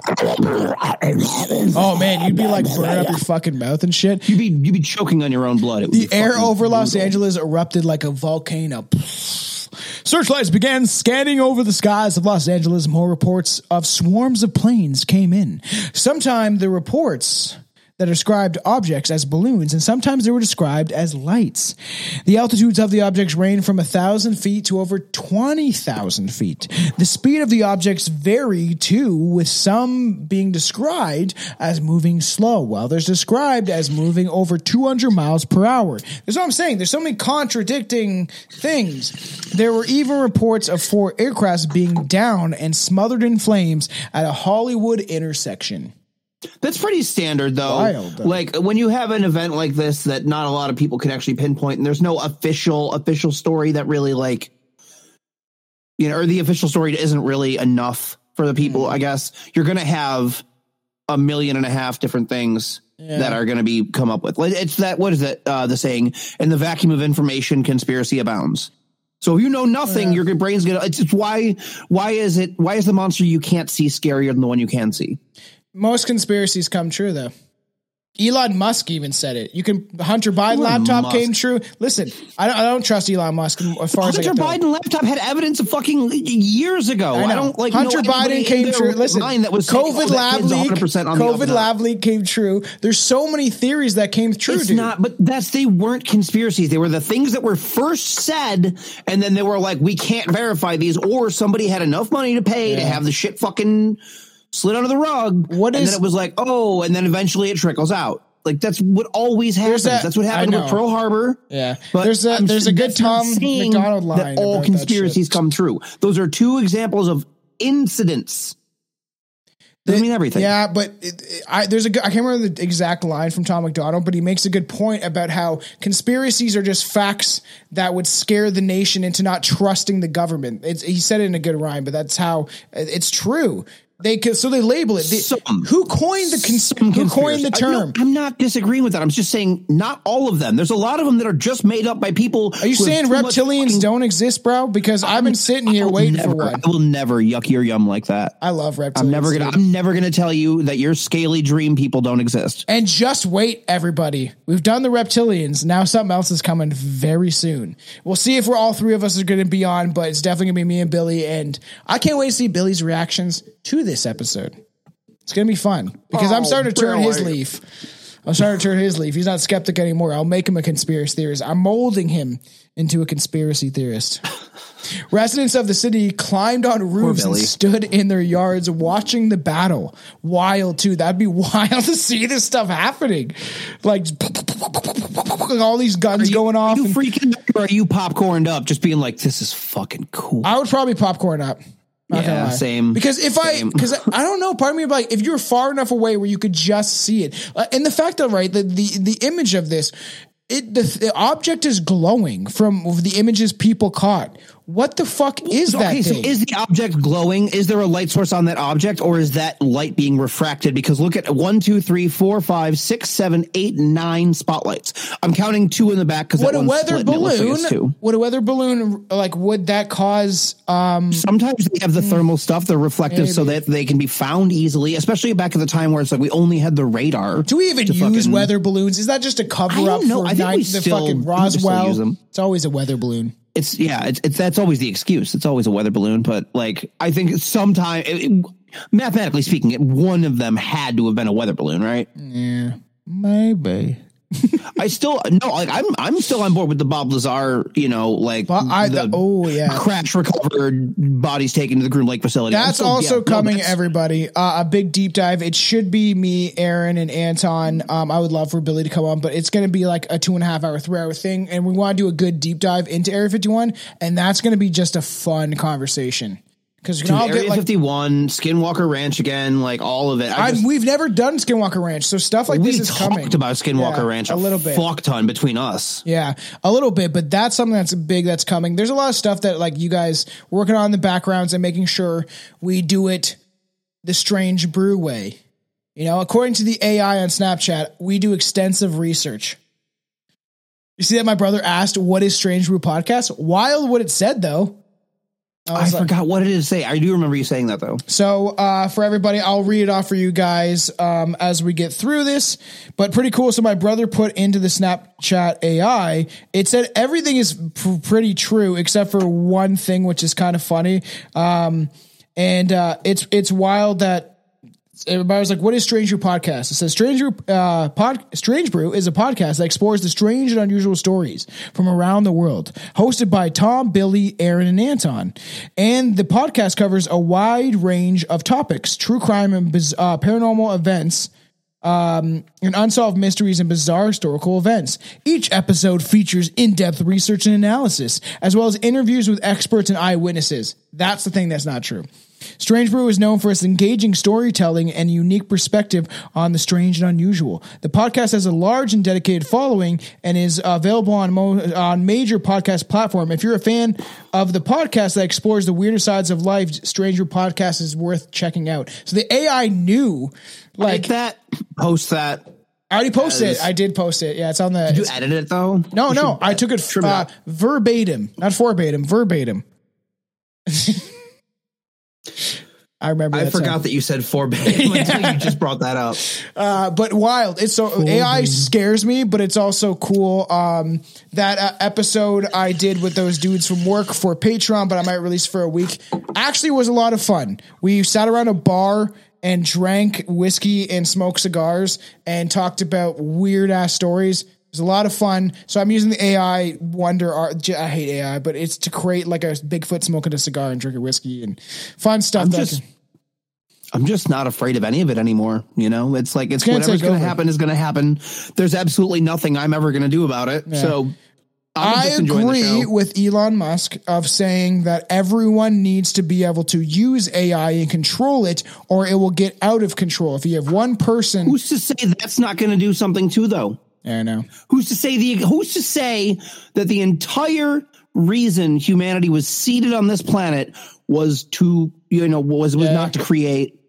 Oh man, you'd be like burning up your fucking mouth and shit. You'd be you'd be choking on your own blood. The air over Los. Angeles erupted like a volcano. Searchlights began scanning over the skies of Los Angeles. More reports of swarms of planes came in. Sometime the reports that described objects as balloons, and sometimes they were described as lights. The altitudes of the objects range from a thousand feet to over twenty thousand feet. The speed of the objects vary too, with some being described as moving slow, while there's described as moving over 200 miles per hour. That's what I'm saying. There's so many contradicting things. There were even reports of four aircrafts being down and smothered in flames at a Hollywood intersection. That's pretty standard though. Wild, though. Like when you have an event like this that not a lot of people can actually pinpoint and there's no official official story that really like you know or the official story isn't really enough for the people, Mm-hmm. I guess. You're going to have a million and a half different things that are going to be come up with. Like, It's that what is it uh the saying in the vacuum of information conspiracy abounds. So if you know nothing, your brain's gonna. It's just why. Why is it? Why is the monster you can't see scarier than the one you can see? Most conspiracies come true though. Elon Musk even said it. You can Hunter Biden Elon laptop Musk. came true. Listen, I don't, I don't trust Elon Musk as far as Hunter can tell. Biden laptop had evidence of fucking years ago. I, know. don't like Hunter Biden came true. Listen, that was saying, COVID oh, lab leak. 100% on COVID lab leak came true. There's so many theories that came true, It's dude. not, but that's they weren't conspiracies. They were the things that were first said, and then they were like, we can't verify these, or somebody had enough money to pay to have the shit fucking slid under the rug. What is? and then it was like, oh, and then eventually it trickles out. Like that's what always happens. that- that's what happened with. Pearl Harbor. Yeah. but There's a- I'm there's a good Tom MacDonald line that all that conspiracies shit. come true. Those are two examples of incidents. Doesn't mean everything. Yeah, but it, it- I, there's a good, I can't remember the exact line from Tom MacDonald, but he makes a good point about how conspiracies are just facts that would scare the nation into not trusting the government. It's, he said it in a good rhyme, but that's how it's true. They could, so they label it. They- who coined the cons- who coined the conspiracy. I- no, term? I'm not disagreeing with that. I'm just saying not all of them. There's a lot of them that are just made up by people. Are you saying reptilians don't exist, bro? Because I've been sitting here waiting for one. I will never yuck your yum like that. I love reptilians. I'm never gonna. dude. I'm never gonna tell you that your scaly dream people don't exist. And just wait, everybody. We've done the reptilians. Now something else is coming very soon. We'll see if we're all three of us are going to be on, but it's definitely going to be me and Billy. And I can't wait to see Billy's reactions to this episode. It's going to be fun because I'm Oh, starting to turn his leaf. I'm starting to turn his leaf. He's not skeptic anymore. I'll make him a conspiracy theorist. I'm molding him into a conspiracy theorist. Residents of the city climbed on roofs and stood in their yards watching the battle. Wild too. That'd be wild to see this stuff happening. Like all these guns going off. Are you and- freaking or are you popcorned up, just being like, "This is fucking cool"? I would probably popcorn up. Not Yeah, same. Because if I, because I don't know, part of me like, if you're far enough away where you could just see it, uh, and the fact that right, the the the image of this, it the, the object is glowing from the images people caught. What the fuck is So, that okay, so is the object glowing? Is there a light source on that object, or is that light being refracted? Because look at one, two, three, four, five, six, seven, eight, nine spotlights. I'm counting two in the back because what a weather split and it looks like it's balloon? two. would a weather balloon like would that cause? Um, Sometimes they have the thermal stuff, they're reflective, so that they can be found easily. Especially back at the time where it's like we only had the radar. do we even use fucking- weather balloons? Is that just a cover up know. for I think nine, we the still- fucking I think we still Roswell? It's always a weather balloon. It's yeah, it's, it's that's always the excuse. It's always a weather balloon, but like I think sometime, it, it- mathematically speaking, it, one of them had to have been a weather balloon, right? Yeah, maybe. I still no, like I'm I'm still on board with the Bob Lazar, you know, like I- the oh, yeah. crash recovered bodies taken to the Groom Lake facility. That's still- also yeah, no, coming, that's- everybody. Uh, a big deep dive. It should be me, Aaron, and Anton. Um, I would love for Billy to come on, but it's going to be like a two and a half hour, three hour thing. And we want to do a good deep dive into Area 51. And that's going to be just a fun conversation. Because we can all Area get like. 51, Skinwalker Ranch again, like all of it. I just, we've never done Skinwalker Ranch, so stuff like this is coming. We talked about Skinwalker Yeah, Ranch a little bit. fuck ton between us. Yeah, a little bit, but that's something that's big that's coming. There's a lot of stuff that like you guys working on in the backgrounds and making sure we do it the strange brew way. You know, according to the AI on Snapchat, we do extensive research. You see that my brother asked, "What is Strange Brew podcast?" Wild what it said though. I was like- forgot what it is to say. I do remember you saying that though. So uh, for everybody, I'll read it off for you guys um, as we get through this. But pretty cool. So my brother put into the Snapchat AI. It said everything is pr- pretty true except for one thing, which is kind of funny. Um, and uh, it's it's wild that everybody was like, "What is Strange Brew podcast?" It says Strange Brew, uh, pod, Strange Brew is a podcast that explores the strange and unusual stories from around the world, hosted by Tom, Billy, Aaron, and Anton. And the podcast covers a wide range of topics: true crime and uh, paranormal events. Um, and unsolved mysteries and bizarre historical events. Each episode features in-depth research and analysis, as well as interviews with experts and eyewitnesses. That's the thing that's not true. Strange Brew is known for its engaging storytelling and unique perspective on the strange and unusual. The podcast has a large and dedicated following and is available on mo- on major podcast platform. If you're a fan of the podcast that explores the weirder sides of life, Strange Brew podcast is worth checking out. So the AI knew, Like that, post that. I already posted it. I did post it. Yeah, it's on the. Did you edited it though? no, You no, I took it uh, verbatim, not verbatim, verbatim. I remember. I forgot song. that you said forbidden until you just brought that up. Uh, but wild. It's so AI scares me, but it's also cool. Um, that uh, episode I did with those dudes from work for Patreon, but I might release for a week. Actually, was a lot of fun. We sat around a bar and drank whiskey and smoked cigars and talked about weird ass stories. It was a lot of fun. So I'm using the AI Wonder Art. I hate AI, but it's to create like a Bigfoot smoking a cigar and drinking whiskey and fun stuff. I'm just, can- I'm just not afraid of any of it anymore. You know, it's like it's gonna whatever's going to happen is going to happen. There's absolutely nothing I'm ever going to do about it. So I'm I just enjoying the agree with Elon Musk of saying that everyone needs to be able to use AI and control it, or it will get out of control. If you have one person, Who's to say that's not going to do something too, though? I know. Who's to say the Who's to say that the entire reason humanity was seated on this planet was to you know was was Yeah. not to create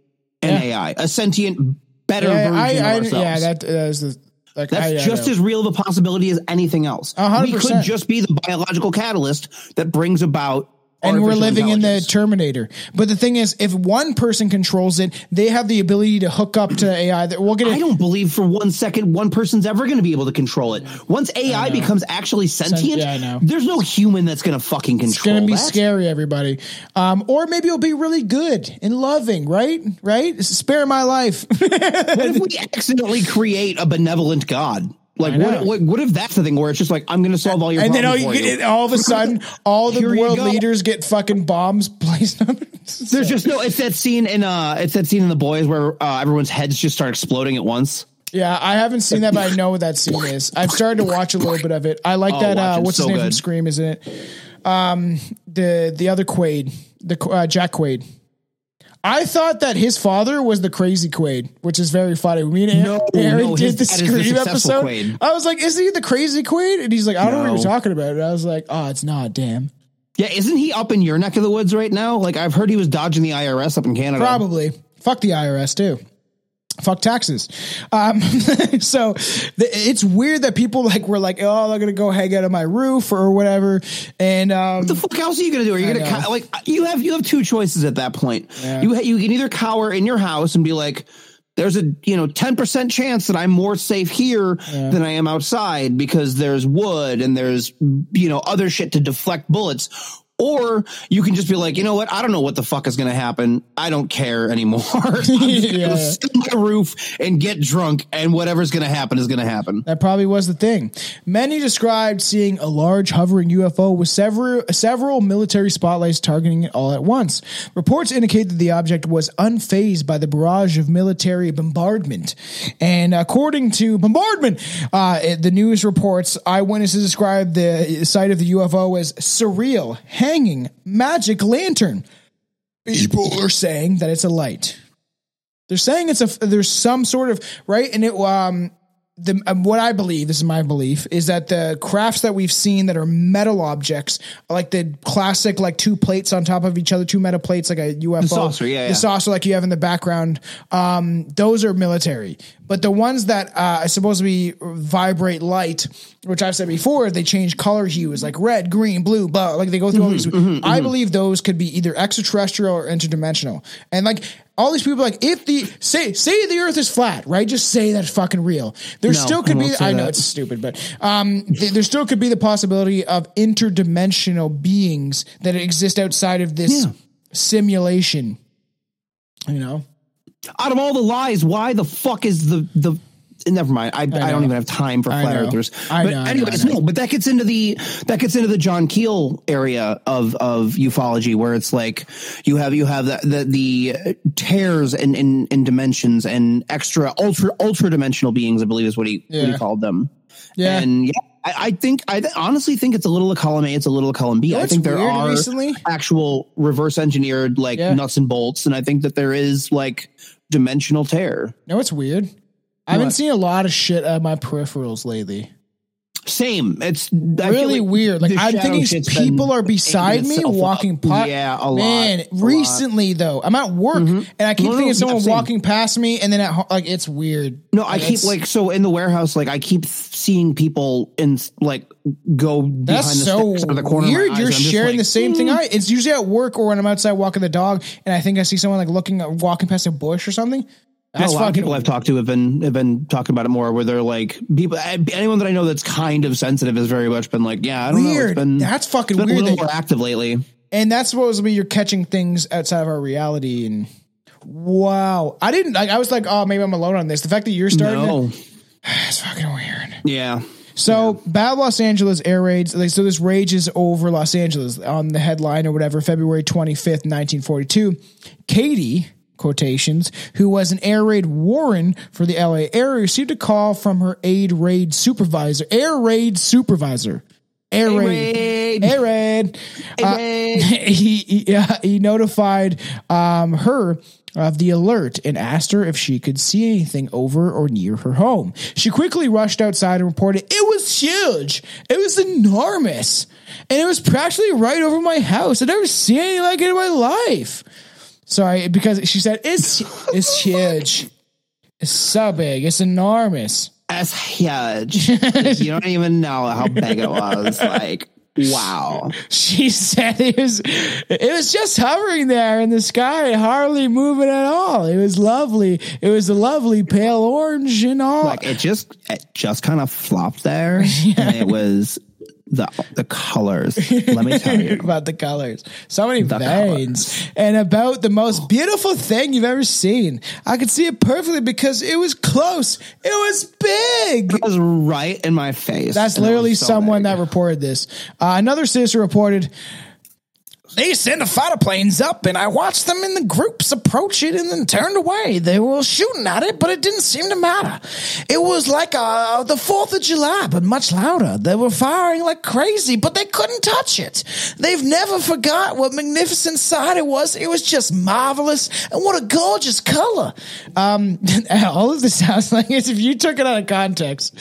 an Yeah. AI, a sentient, better Yeah, version I, I, of ourselves. yeah, that that is the like That's I, just as real of a possibility as anything else. A hundred We could just be the biological catalyst that brings about. And we're living in the. Terminator. But the thing is, if one person controls it, they have the ability to hook up to AI. That we'll get I don't believe for one second one person's ever going to be able to control it. Once AI becomes actually sentient, yeah, I know. there's no human that's going to fucking control it. It's gonna be that. scary, everybody. Um, or maybe it'll be really good and loving, right? Right? Spare my life. What if we accidentally create a benevolent god? Like what, what? What if that's the thing where it's just like I'm going to solve all your and then all, you you? all of a sudden, all the Here world leaders get fucking bombs placed on them. There's just no. It's that scene in uh, it's that scene in the boys where uh, everyone's heads just start exploding at once. Yeah, I haven't seen that, but I know what that scene is. I've started to watch a little bit of it. I like Oh, that. Uh, what's his So name from. Scream? Isn't it? Um, the the other Quaid, the uh, Jack Quaid. I thought that his father was the crazy Quaid, which is very funny. Me and No, Aaron no, did the Scream episode. Quaid. I was like, "Is he the crazy Quaid?" And he's like, "I don't know what you're talking about." And I was like, "Oh, it's not. Damn, Yeah, isn't he up in your neck of the woods right now? Like I've heard he was dodging the IRS up in Canada. probably fuck the IRS too." Fuck taxes. Um, so th- it's weird that people like were like, oh, they're gonna go hang out on my roof or whatever. And um, What the fuck else are you gonna do? Are you I gonna cow- like you have you have two choices at that point. You ha- you can either cower in your house and be like, there's a you know ten percent chance that I'm more safe here than I am outside because there's wood and there's you know other shit to deflect bullets. Or you can just be like, you know what? I don't know what the fuck is going to happen. I don't care anymore. I'm just going to Yeah. sit on my roof and get drunk, and whatever's going to happen is going to happen. That probably was the thing. Many described seeing a large hovering UFO with several several military spotlights targeting it all at once. Reports indicate that the object was unfazed by the barrage of military bombardment. And according to bombardment, uh, the news reports eyewitnesses described the sight of the UFO as surreal, hanging, magic lantern. People are saying that it's a light. They're saying it's a there's some sort of right, and it um the um, what I believe this is my belief is that the crafts that we've seen that are metal objects, like the classic like two plates on top of each other, two metal plates like a UFO, the saucer, yeah, the yeah. saucer like you have in the background. Um, those are military, but the ones that uh, are supposed to be vibrate light, which I've said before, they change color hues like red, green, blue, blah. Like they go through all these. Mm-hmm, I believe those could be either extraterrestrial or interdimensional, and like all these people, are like if the say say the Earth is flat, right? Just say that's fucking real. There No, still I could be. I know that. it's stupid, but um, th- there still could be the possibility of interdimensional beings that exist outside of this Yeah. simulation. You know, out of all the lies, why the fuck is the the never mind. I, I, know. don't even have time for flat earthers. I but know, I anyways, I know. no, but that gets into the that gets into the John Keel area of of ufology where it's like you have you have the the, the tears in, in in dimensions and extra ultra ultra dimensional beings, I believe is what he what he called them. Yeah. And yeah, I, I think I th- honestly think it's a little of column A, it's a little of column B. I think there are recently? actual reverse engineered like Yeah. nuts and bolts, and I think that there is like dimensional tear. no, it's weird. I've been seeing a lot of shit of my peripherals lately. Same. It's I really like weird. Like I'm thinking people are beside me walking past. Yeah, a lot, Man, a lot. Mm-hmm. recently though, I'm at work and I keep No, no, thinking yeah, someone walking past me, and then at like it's weird. No, I keep like so in the warehouse. Like I keep seeing people in like go behind That's the so out of the corner. weird. You're and sharing like, the same thing. "Hmm." I it's usually at work or when I'm outside walking the dog, and I think I see someone like looking, walking past a bush or something. That's a lot of people I've talked to have been have been talking about it more. Where they're like people, anyone that I know that's kind of sensitive has very much been like, yeah, I don't know. It's been, That's fucking been weird A little more active lately. and that's supposed to be you're catching things outside of our reality and. Wow, I didn't. Like, I was like, oh, maybe I'm alone on this. The fact that you're starting, No, it, it's fucking weird. yeah, So, bad Los Angeles air raids. Like, so this rages over Los Angeles on the headline or whatever, February 25th, 1942. Katie, quotations, who was an air raid warden for the LA area, received a call from her aid raid supervisor, air raid supervisor. Air raid. raid. Air raid. Uh, he he, uh, he notified um, her of the alert and asked her if she could see anything over or near her home. She quickly rushed outside and reported it was huge. It was enormous. And it was practically right over my house. I'd never seen anything like it in my life. Sorry, because she said it's it's huge. It's so big. It's enormous. that's huge. you don't even know how big it was. Like, wow. She said it was it was just hovering there in the sky, hardly moving at all. It was lovely. It was a lovely pale orange and all. like it just it just kind of flopped there and it was the the colors let me tell you about the colors. So many The veins. And about the most beautiful thing you've ever seen. I could see it perfectly because it was close. It was big. it was right in my face That's literally so someone big. that reported this. Uh, another sister reported they sent the fighter planes up and I watched them in the groups approach it and then turned away. They were shooting at it, but it didn't seem to matter. It was like uh, the 4th of July, but much louder. They were firing like crazy, but they couldn't touch it. They've never forgot what magnificent sight it was. It was just marvelous. And what a gorgeous color. Um, all of this sounds like as if you took it out of context.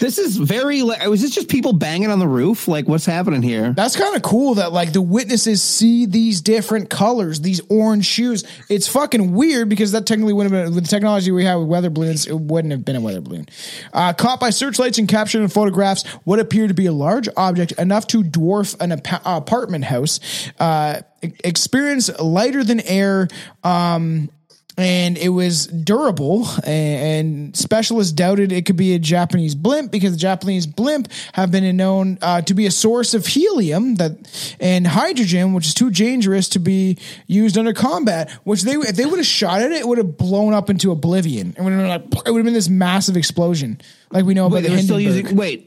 This is very like was this just people banging on the roof? Like what's happening here? That's kind of cool that like the witnesses see these different colors, these orange shoes. It's fucking weird because that technically wouldn't have been with the technology we have with weather balloons, it wouldn't have been a weather balloon. Uh, caught by searchlights and captured in photographs, what appeared to be a large object enough to dwarf an ap- apartment house. Uh, experience lighter than air. Um, and it was durable and specialists doubted it could be a japanese blimp because the japanese blimp have been known uh, to be a source of helium that and hydrogen which is too dangerous to be used under combat which they if they would have shot at it it would have blown up into oblivion it would have been like it would have been this massive explosion like we know about Wait, the they were still Hindenburg. using wait.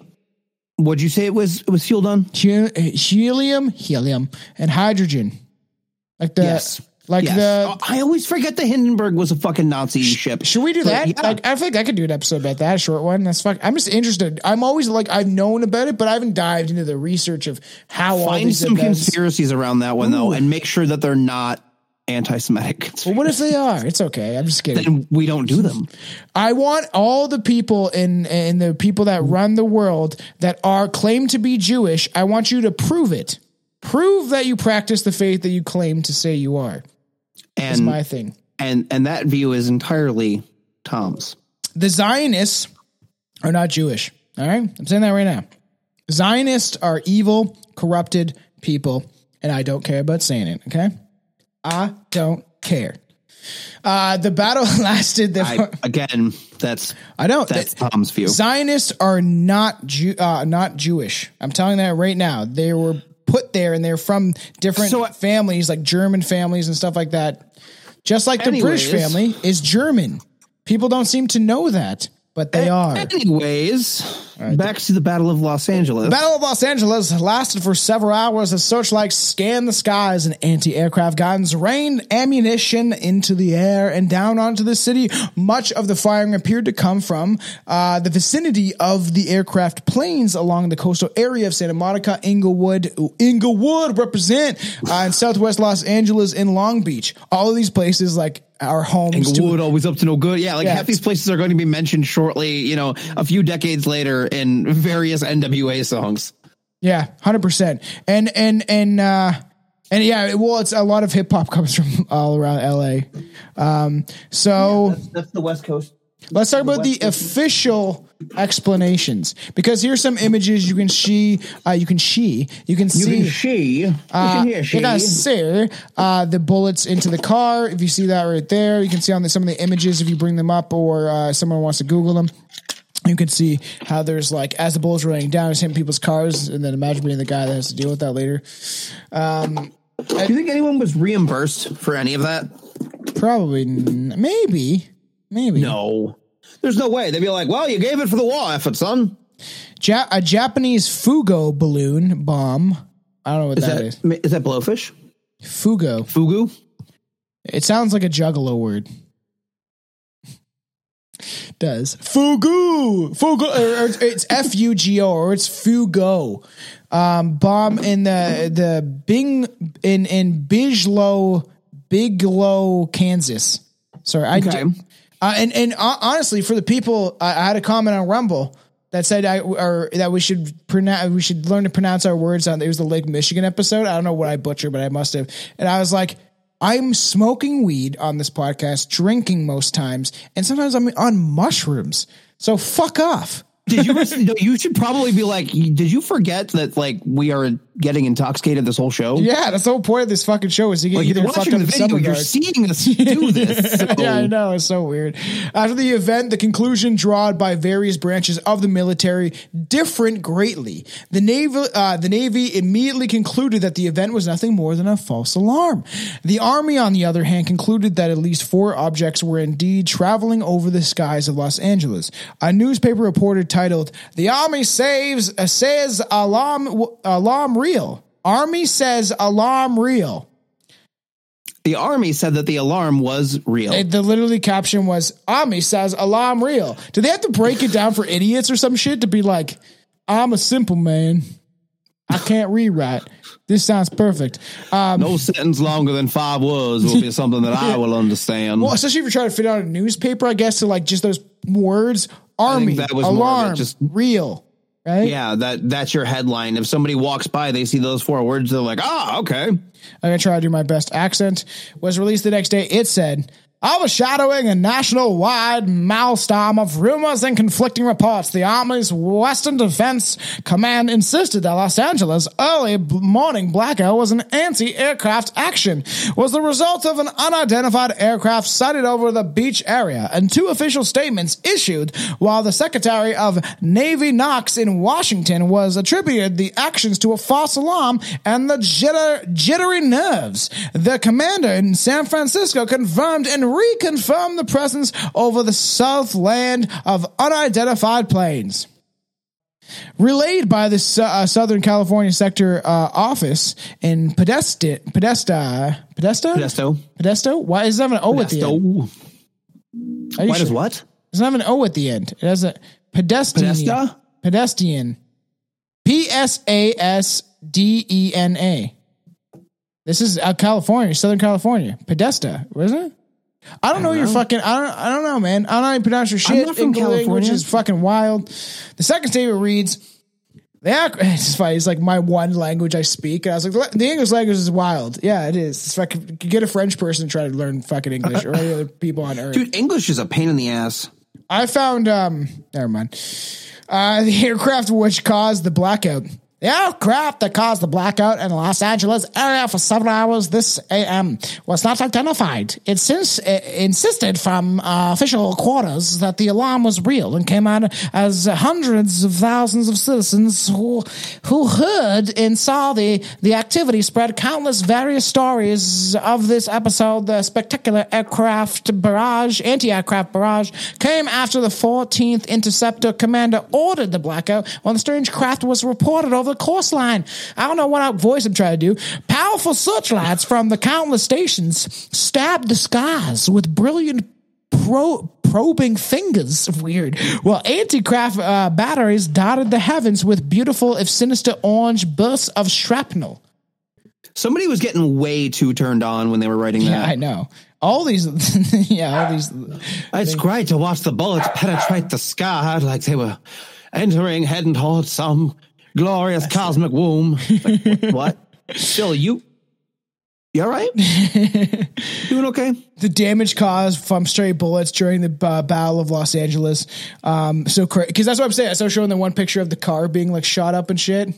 What'd you say it was it was fueled on? He- helium helium and hydrogen like the Yes. Like Yes. the Oh, I always forget the Hindenburg was a fucking Nazi ship. Should we do that? yeah. Like, I think I could do an episode about that, a short one. That's fuck. I'm just interested. I'm always like, I've known about it, but I haven't dived into the research of how all Find these some events. conspiracies around that one though, and make sure that they're not anti-Semitic. Well, what if they are? It's okay. I'm just kidding. and we don't do them. I want all the people in in the people that run the world that are claim to be Jewish. I want you to prove it. Prove that you practice the faith that you claim to say you are. Is And my thing. and and that view is entirely Tom's. the Zionists are not Jewish. All right. I'm saying that right now. Zionists are evil, corrupted people, and I don't care about saying it. Okay. I don't care. Uh, the battle lasted. The, I, again, that's I don't. that's the- Tom's view. Zionists are not Jew, uh, not Jewish. I'm telling that right now. They were put there, and they're from different So- families, like German families and stuff like that. Just like the British family is German. People don't seem to know that, but they are. Anyways, back to the Battle of Los Angeles. The Battle of Los Angeles lasted for several hours as searchlights scanned the skies and anti-aircraft guns rained ammunition into the air and down onto the city. Much of the firing appeared to come from uh, the vicinity of the aircraft planes along the coastal area of Santa Monica, Inglewood, Inglewood represent, uh, in southwest Los Angeles and Long Beach. All of these places like our homes to Inglewood always up to no good. Yeah, like Yeah. half these places are going to be mentioned shortly, you know, a few decades later in various NWA songs. Yeah, hundred percent. And and and uh and yeah, well, it's a lot of hip hop comes from all around LA. Um, so That's the West Coast. let's talk about the official explanations because here's some images you can see. Uh, you can see. You can You see. can she. You can hear she. You can see uh, the bullets into the car. If you see that right there, you can see on the, some of the images if you bring them up or uh, someone wants to Google them. You can see how there's like as the bullets are raining down, it's hitting people's cars, and then imagine being the guy that has to deal with that later. Um, Do you think anyone was reimbursed for any of that? Probably, n- maybe, maybe. No. There's no way. They'd be like, well, you gave it for the wall effort, son. Ja- a Japanese Fugo balloon bomb. I don't know what Is that that, is. is that blowfish? Fugo. Fugu? It sounds like a juggalo word. Does Fugu Fugu or, or it's F U G O or it's Fugo um, bomb in the the Bing in in Bigelow Bigelow Kansas. Sorry, I Okay. uh, and and uh, honestly, for the people, I, I had a comment on Rumble that said I or that we should pronounce we should learn to pronounce our words on. It was the Lake Michigan episode. I don't know what I butchered, but I must have. And I was like, I'm smoking weed on this podcast, drinking most times, and sometimes I'm on mushrooms. So fuck off. Did you you should probably be like, did you forget that like we are getting intoxicated this whole show? Yeah, that's the whole point of this fucking show is to get Like, either you're fucked watching up the video, you're seeing us do this. so- yeah, I know. It's so weird. After the event, the conclusion drawn by various branches of the military different greatly. The Navy, uh, the Navy immediately concluded that the event was nothing more than a false alarm. The Army, on the other hand, concluded that at least four objects were indeed traveling over the skies of Los Angeles. A newspaper reported titled "The Army saves uh, says alarm alarm real." Army says alarm real. The army said that the alarm was real. It- the literally caption was Army says alarm real. Do they have to break it down for idiots or some shit to be like, I'm a simple man. I can't rewrite. This sounds perfect. Um, no sentence longer than five words will be something that I will understand. well, especially if you're trying to fit out a newspaper, I guess, to like just those words. Army, that was more of a alarm, just- real, right? yeah, that that's your headline. If somebody walks by, they see those four words, they're like, "Oh, okay." I'm gonna try to do my best accent. Was released the next day. It said, Overshadowing a national wide maelstrom of rumors and conflicting reports, the Army's Western Defense Command insisted that Los Angeles' early morning blackout was an anti aircraft action, was the result of an unidentified aircraft sighted over the beach area, and two official statements issued while the Secretary of Navy Knox in Washington was attributed the actions to a false alarm and the jitter, jittery nerves. The commander in San Francisco confirmed and reconfirmed the presence over the southland of unidentified planes. Relayed by the uh, Southern California sector uh, office in Podesta, Podesta, Podesta, Pedesto. Podesto. Why does it have an O at the end? Are Why does sure? what? It doesn't have an O at the end. It has a pedestrian. Podesta? Pedestrian. P S A S D E N A. This is uh, California, Southern California. Podesta, wasn't it? I don't know your fucking. I don't. I don't know, man. I don't know how you pronounce your shit. not from English, California. which is fucking wild. The second statement reads. The ac- it's funny. It's like my one language I speak, and I was like, the, the English language is wild. Yeah, it is. It's fucking. Get a French person to try to learn fucking English, or any other people on earth. Dude, English is a pain in the ass. I found um never mind. Uh the aircraft which caused the blackout. The aircraft that caused the blackout in the Los Angeles area for several hours this AM was not identified. It since insisted from uh, official quarters that the alarm was real and came out as hundreds of thousands of citizens who who heard and saw the the activity spread countless various stories of this episode. The spectacular aircraft barrage, anti-aircraft barrage, came after the 14th Interceptor commander ordered the blackout when the strange craft was reported over the coastline. I don't know what voice I'm trying to do. Powerful searchlights from the countless stations stabbed the skies with brilliant pro- probing fingers. Weird. Well, anti-craft uh, batteries dotted the heavens with beautiful, if sinister, orange bursts of shrapnel. Somebody was getting way too turned on when they were writing Yeah, that. I know. All these, yeah, all these. It's great to watch the bullets penetrate the sky like they were entering, heading towards some glorious cosmic womb. Like, what? what? Still, you, you all right? Doing okay? The damage caused from stray bullets during the uh, Battle of Los Angeles. Um, so because that's what I'm saying. I started showing the one picture of the car being like shot up and shit.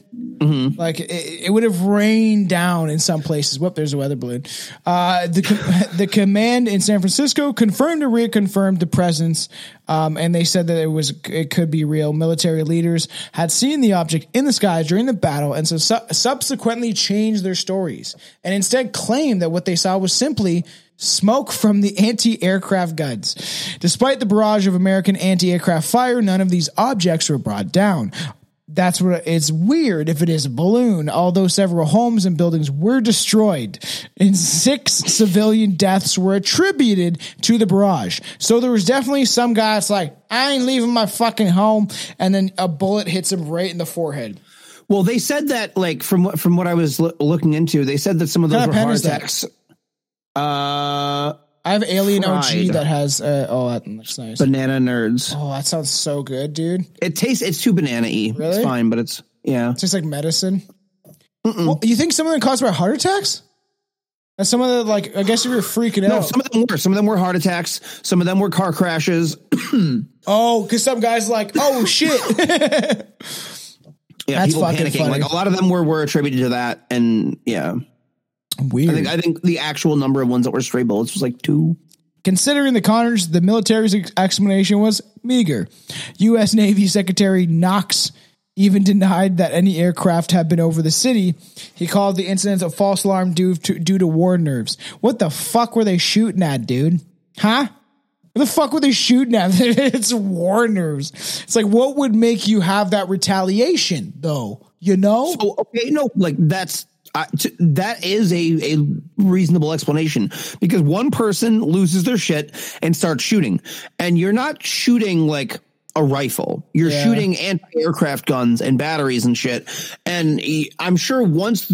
Like it, it would have rained down in some places. Whoop, there's a weather balloon. Uh, the com- the command in San Francisco confirmed or reconfirmed the presence, um, and they said that it was it could be real. Military leaders had seen the object in the sky during the battle, and so su- subsequently changed their stories and instead claimed that what they saw was simply smoke from the anti-aircraft guns. Despite the barrage of American anti-aircraft fire, none of these objects were brought down. That's what it's weird if it is a balloon, although several homes and buildings were destroyed and six civilian deaths were attributed to the barrage. So there was definitely some guy that's like, I ain't leaving my fucking home. And then a bullet hits him right in the forehead. Well, they said that, like, from what from what I was lo- looking into, they said that some of those were heart is that? Uh, I have Alien OG that has, uh, oh, that looks nice. banana nerds. oh, that sounds so good, dude. It tastes. It's too banana y. Really? It's fine, but it's yeah. It tastes like medicine. Well, you think some of them caused by heart attacks? And some of the like, I guess if you're freaking No, out. some of them were. Some of them were heart attacks. Some of them were car crashes. oh, because some guys like, oh shit. Yeah, That's people fucking panicking. funny. Like a lot of them were were attributed to that, and yeah, Weird. I think I think the actual number of ones that were stray bullets was like two. Considering the carnage, the military's explanation was meager. U.S. Navy Secretary Knox even denied that any aircraft had been over the city. He called the incident a false alarm due to, due to war nerves. What the fuck were they shooting at, dude? Huh? What the fuck were they shooting at? it's war nerves. It's like, what would make you have that retaliation, though? You know? Oh, okay, no, like that's I, t- that is a, a reasonable explanation because one person loses their shit and starts shooting, and you're not shooting like a rifle. You're Yeah. shooting anti-aircraft guns and batteries and shit. And I'm sure once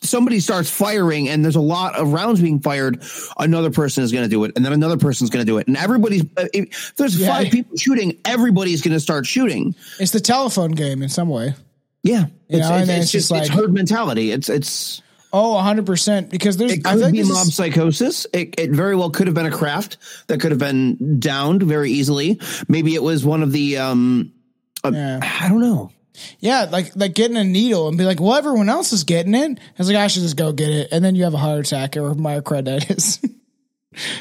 somebody starts firing and there's a lot of rounds being fired, another person is going to do it, and then another person's going to do it, and everybody's. uh, If if there's Yeah. five people shooting, everybody's going to start shooting. It's the telephone game in some way. Yeah, You it's, know, it's, it's it's just just it's herd mentality. It's it's Oh, 100% because there's it I could think be mob is- psychosis. It, it very well could have been a craft that could have been downed very easily. Maybe it was one of the um. uh, Yeah. I don't know. Yeah, like like getting a needle and be like, well, everyone else is getting it. I was like, I should just go get it, and then you have a heart attack or myocarditis.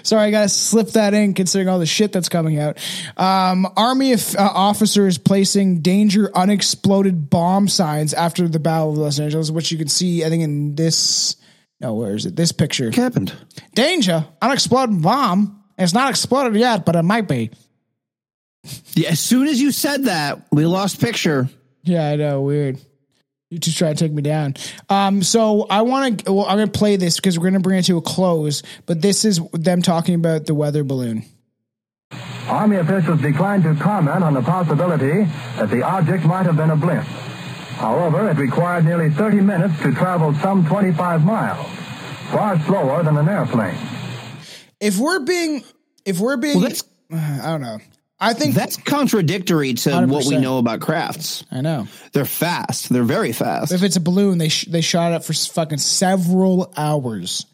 Sorry, I gotta slip that in considering all the shit that's coming out. Um, Army of, uh, officers placing danger unexploded bomb signs after the Battle of Los Angeles, which you can see, I think, in this. No, where is it? This picture. What happened? Danger, unexploded bomb. It's not exploded yet, but it might be. Yeah, as soon as you said that, we lost picture. Yeah, I know. Weird. You just try to take me down. Um, so I want to. Well, I'm going to play this because we're going to bring it to a close. But this is them talking about the weather balloon. Army officials declined to comment on the possibility that the object might have been a blimp. However, it required nearly 30 minutes to travel some 25 miles, far slower than an airplane. If we're being, if we're being, Well, that's- I don't know. I think That's contradictory to what we know about crafts. I know. They're fast. They're very fast. If it's a balloon, they sh- they shot it for fucking several hours.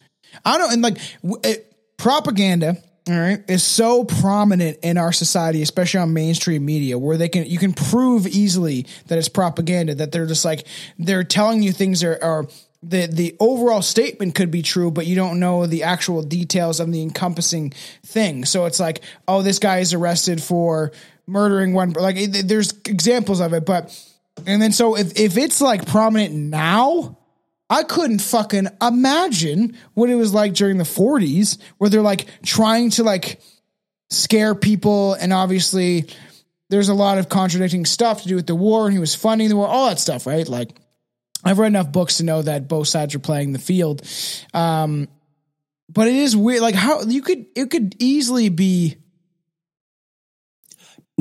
I don't and like w- it, propaganda. All right, is so prominent in our society, especially on mainstream media, where they can you can prove easily that it's propaganda. That they're just like they're telling you things are. are the the overall statement could be true, but you don't know the actual details of the encompassing thing. So it's like, oh, this guy is arrested for murdering one. Like it, there's examples of it, but and then so if if it's like prominent now, I couldn't fucking imagine what it was like during the 40s where they're like trying to like scare people and obviously there's a lot of contradicting stuff to do with the war and he was funding the war, all that stuff, right? Like I've read enough books to know that both sides are playing the field. Um but it is weird like how you could it could easily be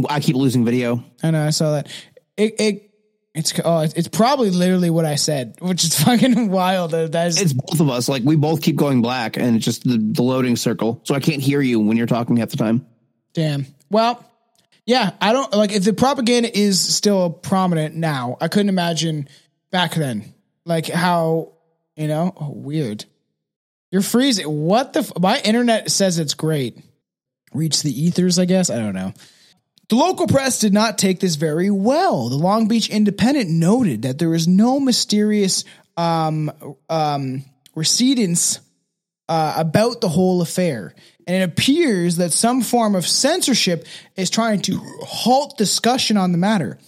I keep losing video. I know I saw that. It it it's oh it's, probably literally what I said, which is fucking wild. That is It's both of us. Like we both keep going black, and it's just the, the loading circle. So I can't hear you when you're talking half the time. Damn. Well, yeah, I don't like if the propaganda is still prominent now. I couldn't imagine back then, like how you know. Oh, weird. You're freezing. What the? F- My internet says it's great. Reach the ethers, I guess. I don't know. The local press did not take this very well. The Long Beach Independent noted that there was no mysterious um, um, recedence uh, about the whole affair. And it appears that some form of censorship is trying to halt discussion on the matter.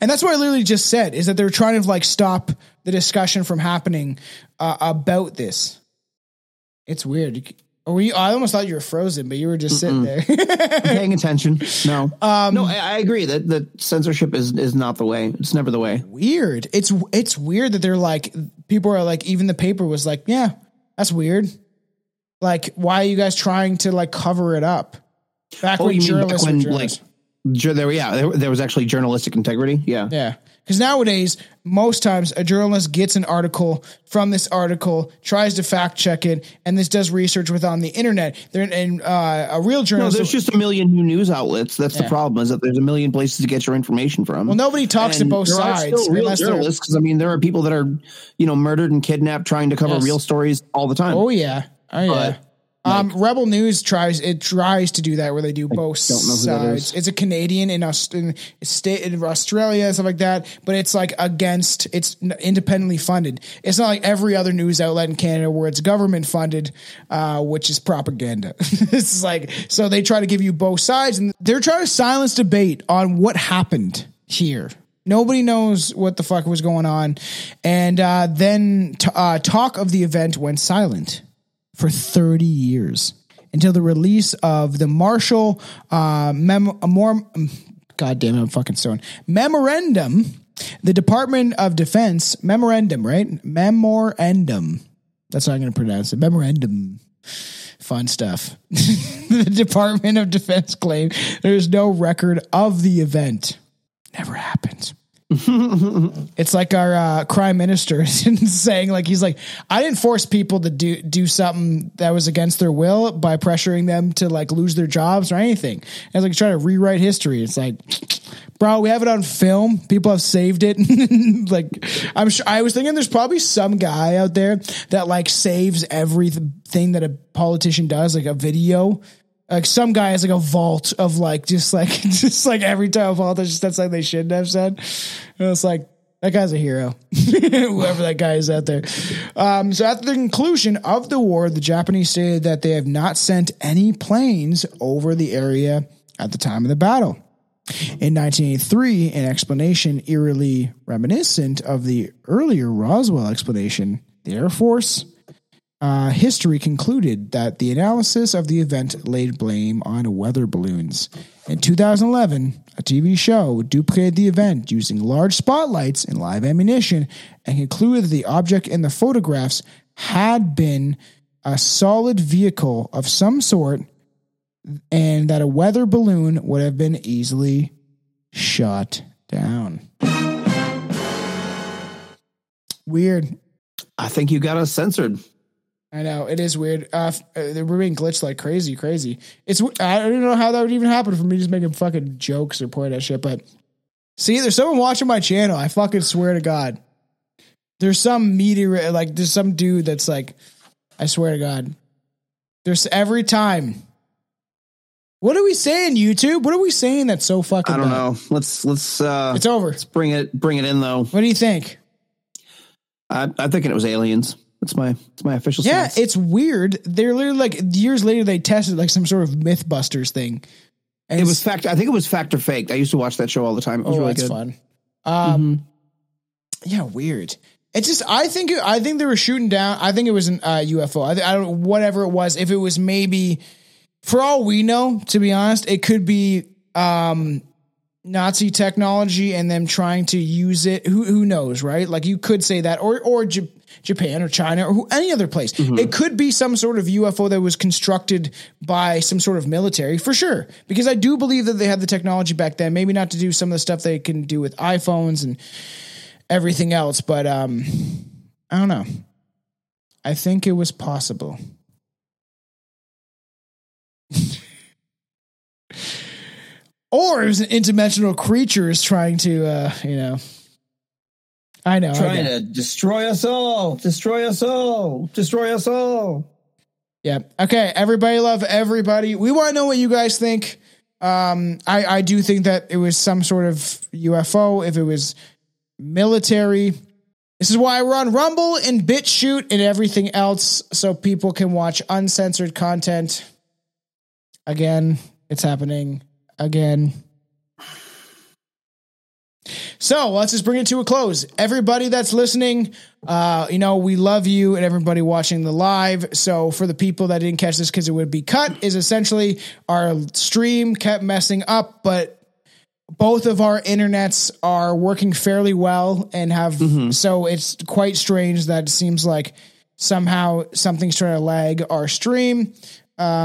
And that's what I literally just said is that they're trying to like stop the discussion from happening uh, about this. It's weird. C- you, I almost thought you were frozen, but you were just sitting there. Paying attention. No. Um, no, I, I agree that that censorship is is not the way. It's never the way. weird. It's it's weird that they're like people are like even the paper was like, yeah, that's weird. Like, why are you guys trying to like cover it up? Back Oh, when you mean back journalists when were like journalists. ju- there? Yeah, there, there was actually journalistic integrity. Yeah. Yeah. Because nowadays, most times a journalist gets an article from this article, tries to fact check it, and this does research with on the internet. There and uh, a real journalist. No, there's just a million new news outlets. That's Yeah. the problem. Is that there's a million places to get your information from. well, nobody talks to both sides real journalists because I mean there are people that are you know murdered and kidnapped trying to cover Yes. real stories all the time. Oh yeah, oh yeah. But, um, Rebel News tries it tries to do that where they do both don't know sides. It's a Canadian in, Aust- in state in Australia and stuff like that, but it's like against it's independently funded. It's not like every other news outlet in Canada where it's government funded, uh, which is propaganda. it's like so they try to give you both sides, and they're trying to silence debate on what happened here. Nobody knows what the fuck was going on, and uh, then t- uh, talk of the event went silent for 30 years until the release of the Marshall uh, mem- more God damn it, I'm fucking stoned. Memorandum The Department of Defense memorandum, right? Memorandum. That's how I'm going to pronounce it. Memorandum. Fun stuff. the Department of Defense claimed there is no record of the event. Never happened. it's like our uh, crime minister saying, like he's like, I didn't force people to do do something that was against their will by pressuring them to like lose their jobs or anything. And it's like trying to rewrite history. It's like, bro, we have it on film. People have saved it. like, I'm sure. I was thinking there's probably some guy out there that like saves everything that a politician does, like a video like some guy has like a vault of like just like just like every time a politician said something they shouldn't have said. And it's like that guy's a hero, whoever that guy is out there. Um, so at the conclusion of the war, the Japanese stated that they have not sent any planes over the area at the time of the battle. In 1983, an explanation eerily reminiscent of the earlier Roswell explanation, the Air Force uh, history concluded that the analysis of the event laid blame on weather balloons. In 2011, a TV show duplicated the event using large spotlights and live ammunition and concluded that the object in the photographs had been a solid vehicle of some sort and that a weather balloon would have been easily shot down. Weird. I think you got us censored. I know it is weird. Uh, uh, we're being glitched like crazy, crazy. It's I don't know how that would even happen for me just making fucking jokes or point at shit. But see, there's someone watching my channel. I fucking swear to God, there's some meteor like there's some dude that's like, I swear to God, there's every time. What are we saying, YouTube? What are we saying that's so fucking? I don't bad? know. Let's let's. uh It's over. Let's bring it bring it in though. What do you think? I, I'm thinking it was aliens. That's my that's my official. Yeah, stance. it's weird. They're literally like years later they tested like some sort of MythBusters thing. And it was fact. I think it was fact or faked. I used to watch that show all the time. It was oh, really that's good. fun. Um, yeah, weird. It's just I think I think they were shooting down. I think it was an uh, UFO. I, I don't whatever it was. If it was maybe, for all we know, to be honest, it could be um, Nazi technology and them trying to use it. Who who knows, right? Like you could say that, or or J- Japan or China or who, any other place. It could be some sort of UFO that was constructed by some sort of military for sure. Because I do believe that they had the technology back then. Maybe not to do some of the stuff they can do with iPhones and everything else, but um, I don't know. I think it was possible. or it was an interdimensional creature is trying to, uh, you know. I know. I Trying know. to destroy us all, destroy us all, destroy us all. Yeah. Okay. Everybody love everybody. We want to know what you guys think. Um, I, I do think that it was some sort of UFO. If it was military, this is why we're on Rumble and BitChute and everything else, so people can watch uncensored content. Again, it's happening again. So let's just bring it to a close. Everybody that's listening, uh, you know, we love you and everybody watching the live. So for the people that didn't catch this because it would be cut, is essentially our stream kept messing up, but both of our internets are working fairly well and have so it's quite strange that it seems like somehow something's trying to lag our stream.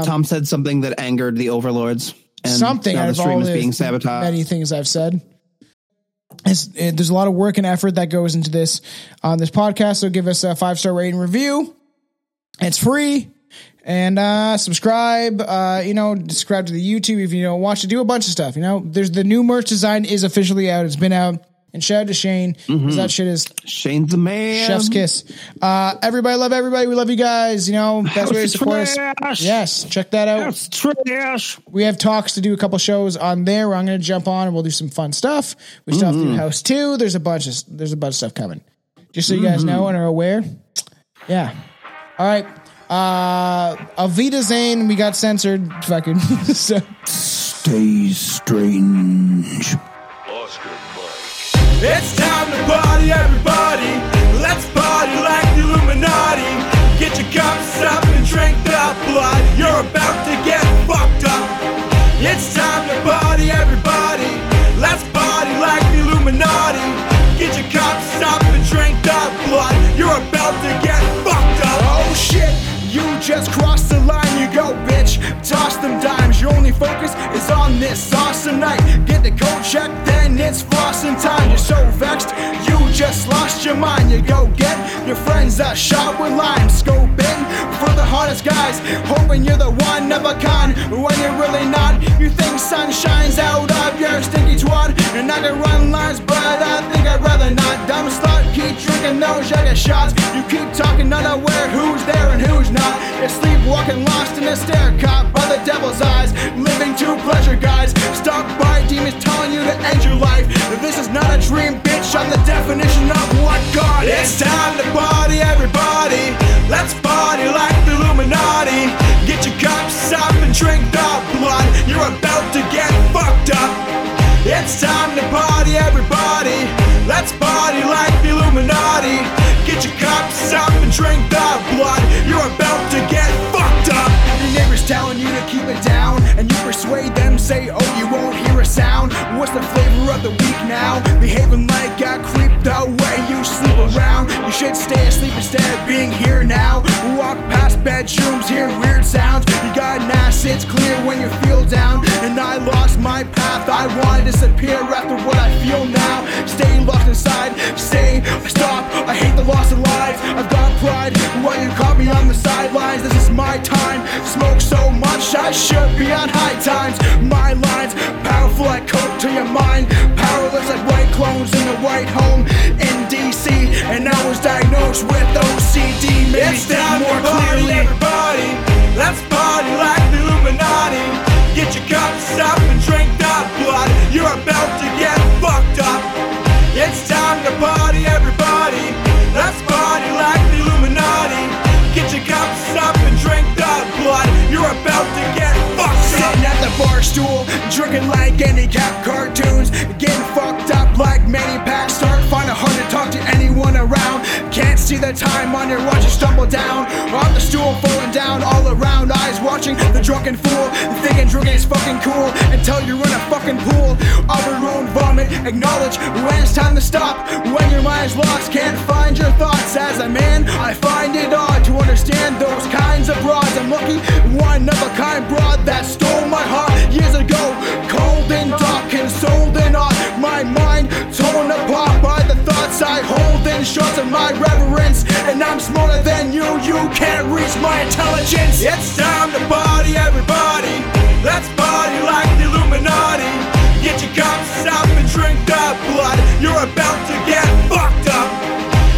Tom said something that angered the overlords. And something now the stream all is being sabotaged. many things I've said. It, there's a lot of work and effort that goes into this on this podcast. So give us a five star rating review. It's free. And uh, subscribe. Uh, you know, subscribe to the YouTube if you don't watch it. Do a bunch of stuff. You know, there's the new merch design is officially out. It's been out. And shout out to Shane because that shit is Shane's the man. chef's kiss. Uh, everybody love everybody. We love you guys. You know, best way to House support us. Yes, check that out That's trash. we have talks to do a couple shows on there where I'm going to jump on and we'll do some fun stuff. We still have to do House Two. There's a bunch of there's a bunch of stuff coming. Just so you guys know and are aware. Yeah. All right. Uh Avita Zane, we got censored. Fucking so Stay strange. It's time to party, everybody. Let's party like the Illuminati. Get your cups up and drink the blood. You're about to get fucked up. It's time to party, everybody. Let's party like the Illuminati. Get your cups up and drink the blood. You're about to get fucked up. Oh shit, you just crossed the line. You go, bitch. Toss them dimes. Your only focus is on this awesome night. Get the code check, then it's flossing time. You're so vexed, you just lost your mind. You go get your friends a shot with lime. Scope in for the hardest guys, hoping you're the one of a kind. When you're really not, you think sun shines out of your stinky twat. And I can run lines, but I think I'd rather not. Dumb slut, keep drinking those Jaeger shots. You keep talking, unaware who's there and who's not. You're sleepwalking, lost in a stare, caught by the devil's eyes. Living to pleasure, guys. Stuck by demons telling you to end your life. This is not a dream, bitch. I'm the definition of what God. It's time to party, everybody. Let's party like the Illuminati. Get your cups up and drink the blood. You're about to get fucked up. It's time to party, everybody. Let's party like the Illuminati. Get your cups up and drink the blood. You're about to get fucked. Telling you to keep it down, and you persuade them, say, Oh, you won't hear a sound. What's the flavor of the week now? Behaving like I creeped the way you sleep around. You should stay asleep instead of being here now. Walk past bedrooms, hear weird sounds. You got an ass, it's clear when you feel down. And I lost my path, I wanna disappear after what I feel now. Stay locked inside, stay, stop. I hate the loss of lives. I've got pride. While you caught me on the sidelines, my time. Smoke so much, I should be on high times. My lines, powerful like coke to your mind. Powerless like white clones in a white home in DC. And I was diagnosed with OCD. Maybe it's think more clearly. Everybody, let's party like the Illuminati. Get your cups up and drink the blood. You're about to drinking like any cap cartoons. Getting fucked up like many see the time on your watch, you stumble down. Off the stool, falling down all around. Eyes watching the drunken fool. Thinking drinking is fucking cool until you're in a fucking pool of your own vomit. Acknowledge when it's time to stop. When your mind's lost, can't find your thoughts. As a man, I find it odd to understand those kinds of broads. I'm lucky, one of a kind broad that stole my heart years ago. Cold and dark and sold and odd. My mind torn apart I hold in shorts of my reverence, and I'm smaller than you. You can't reach my intelligence. It's time to party, everybody. Let's party like the Illuminati. Get your cups up and drink the blood. You're about to get fucked up.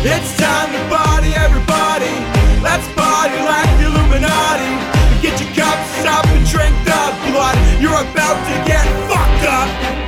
It's time to party, everybody. Let's party like the Illuminati. Get your cups up and drink the blood. You're about to get fucked up.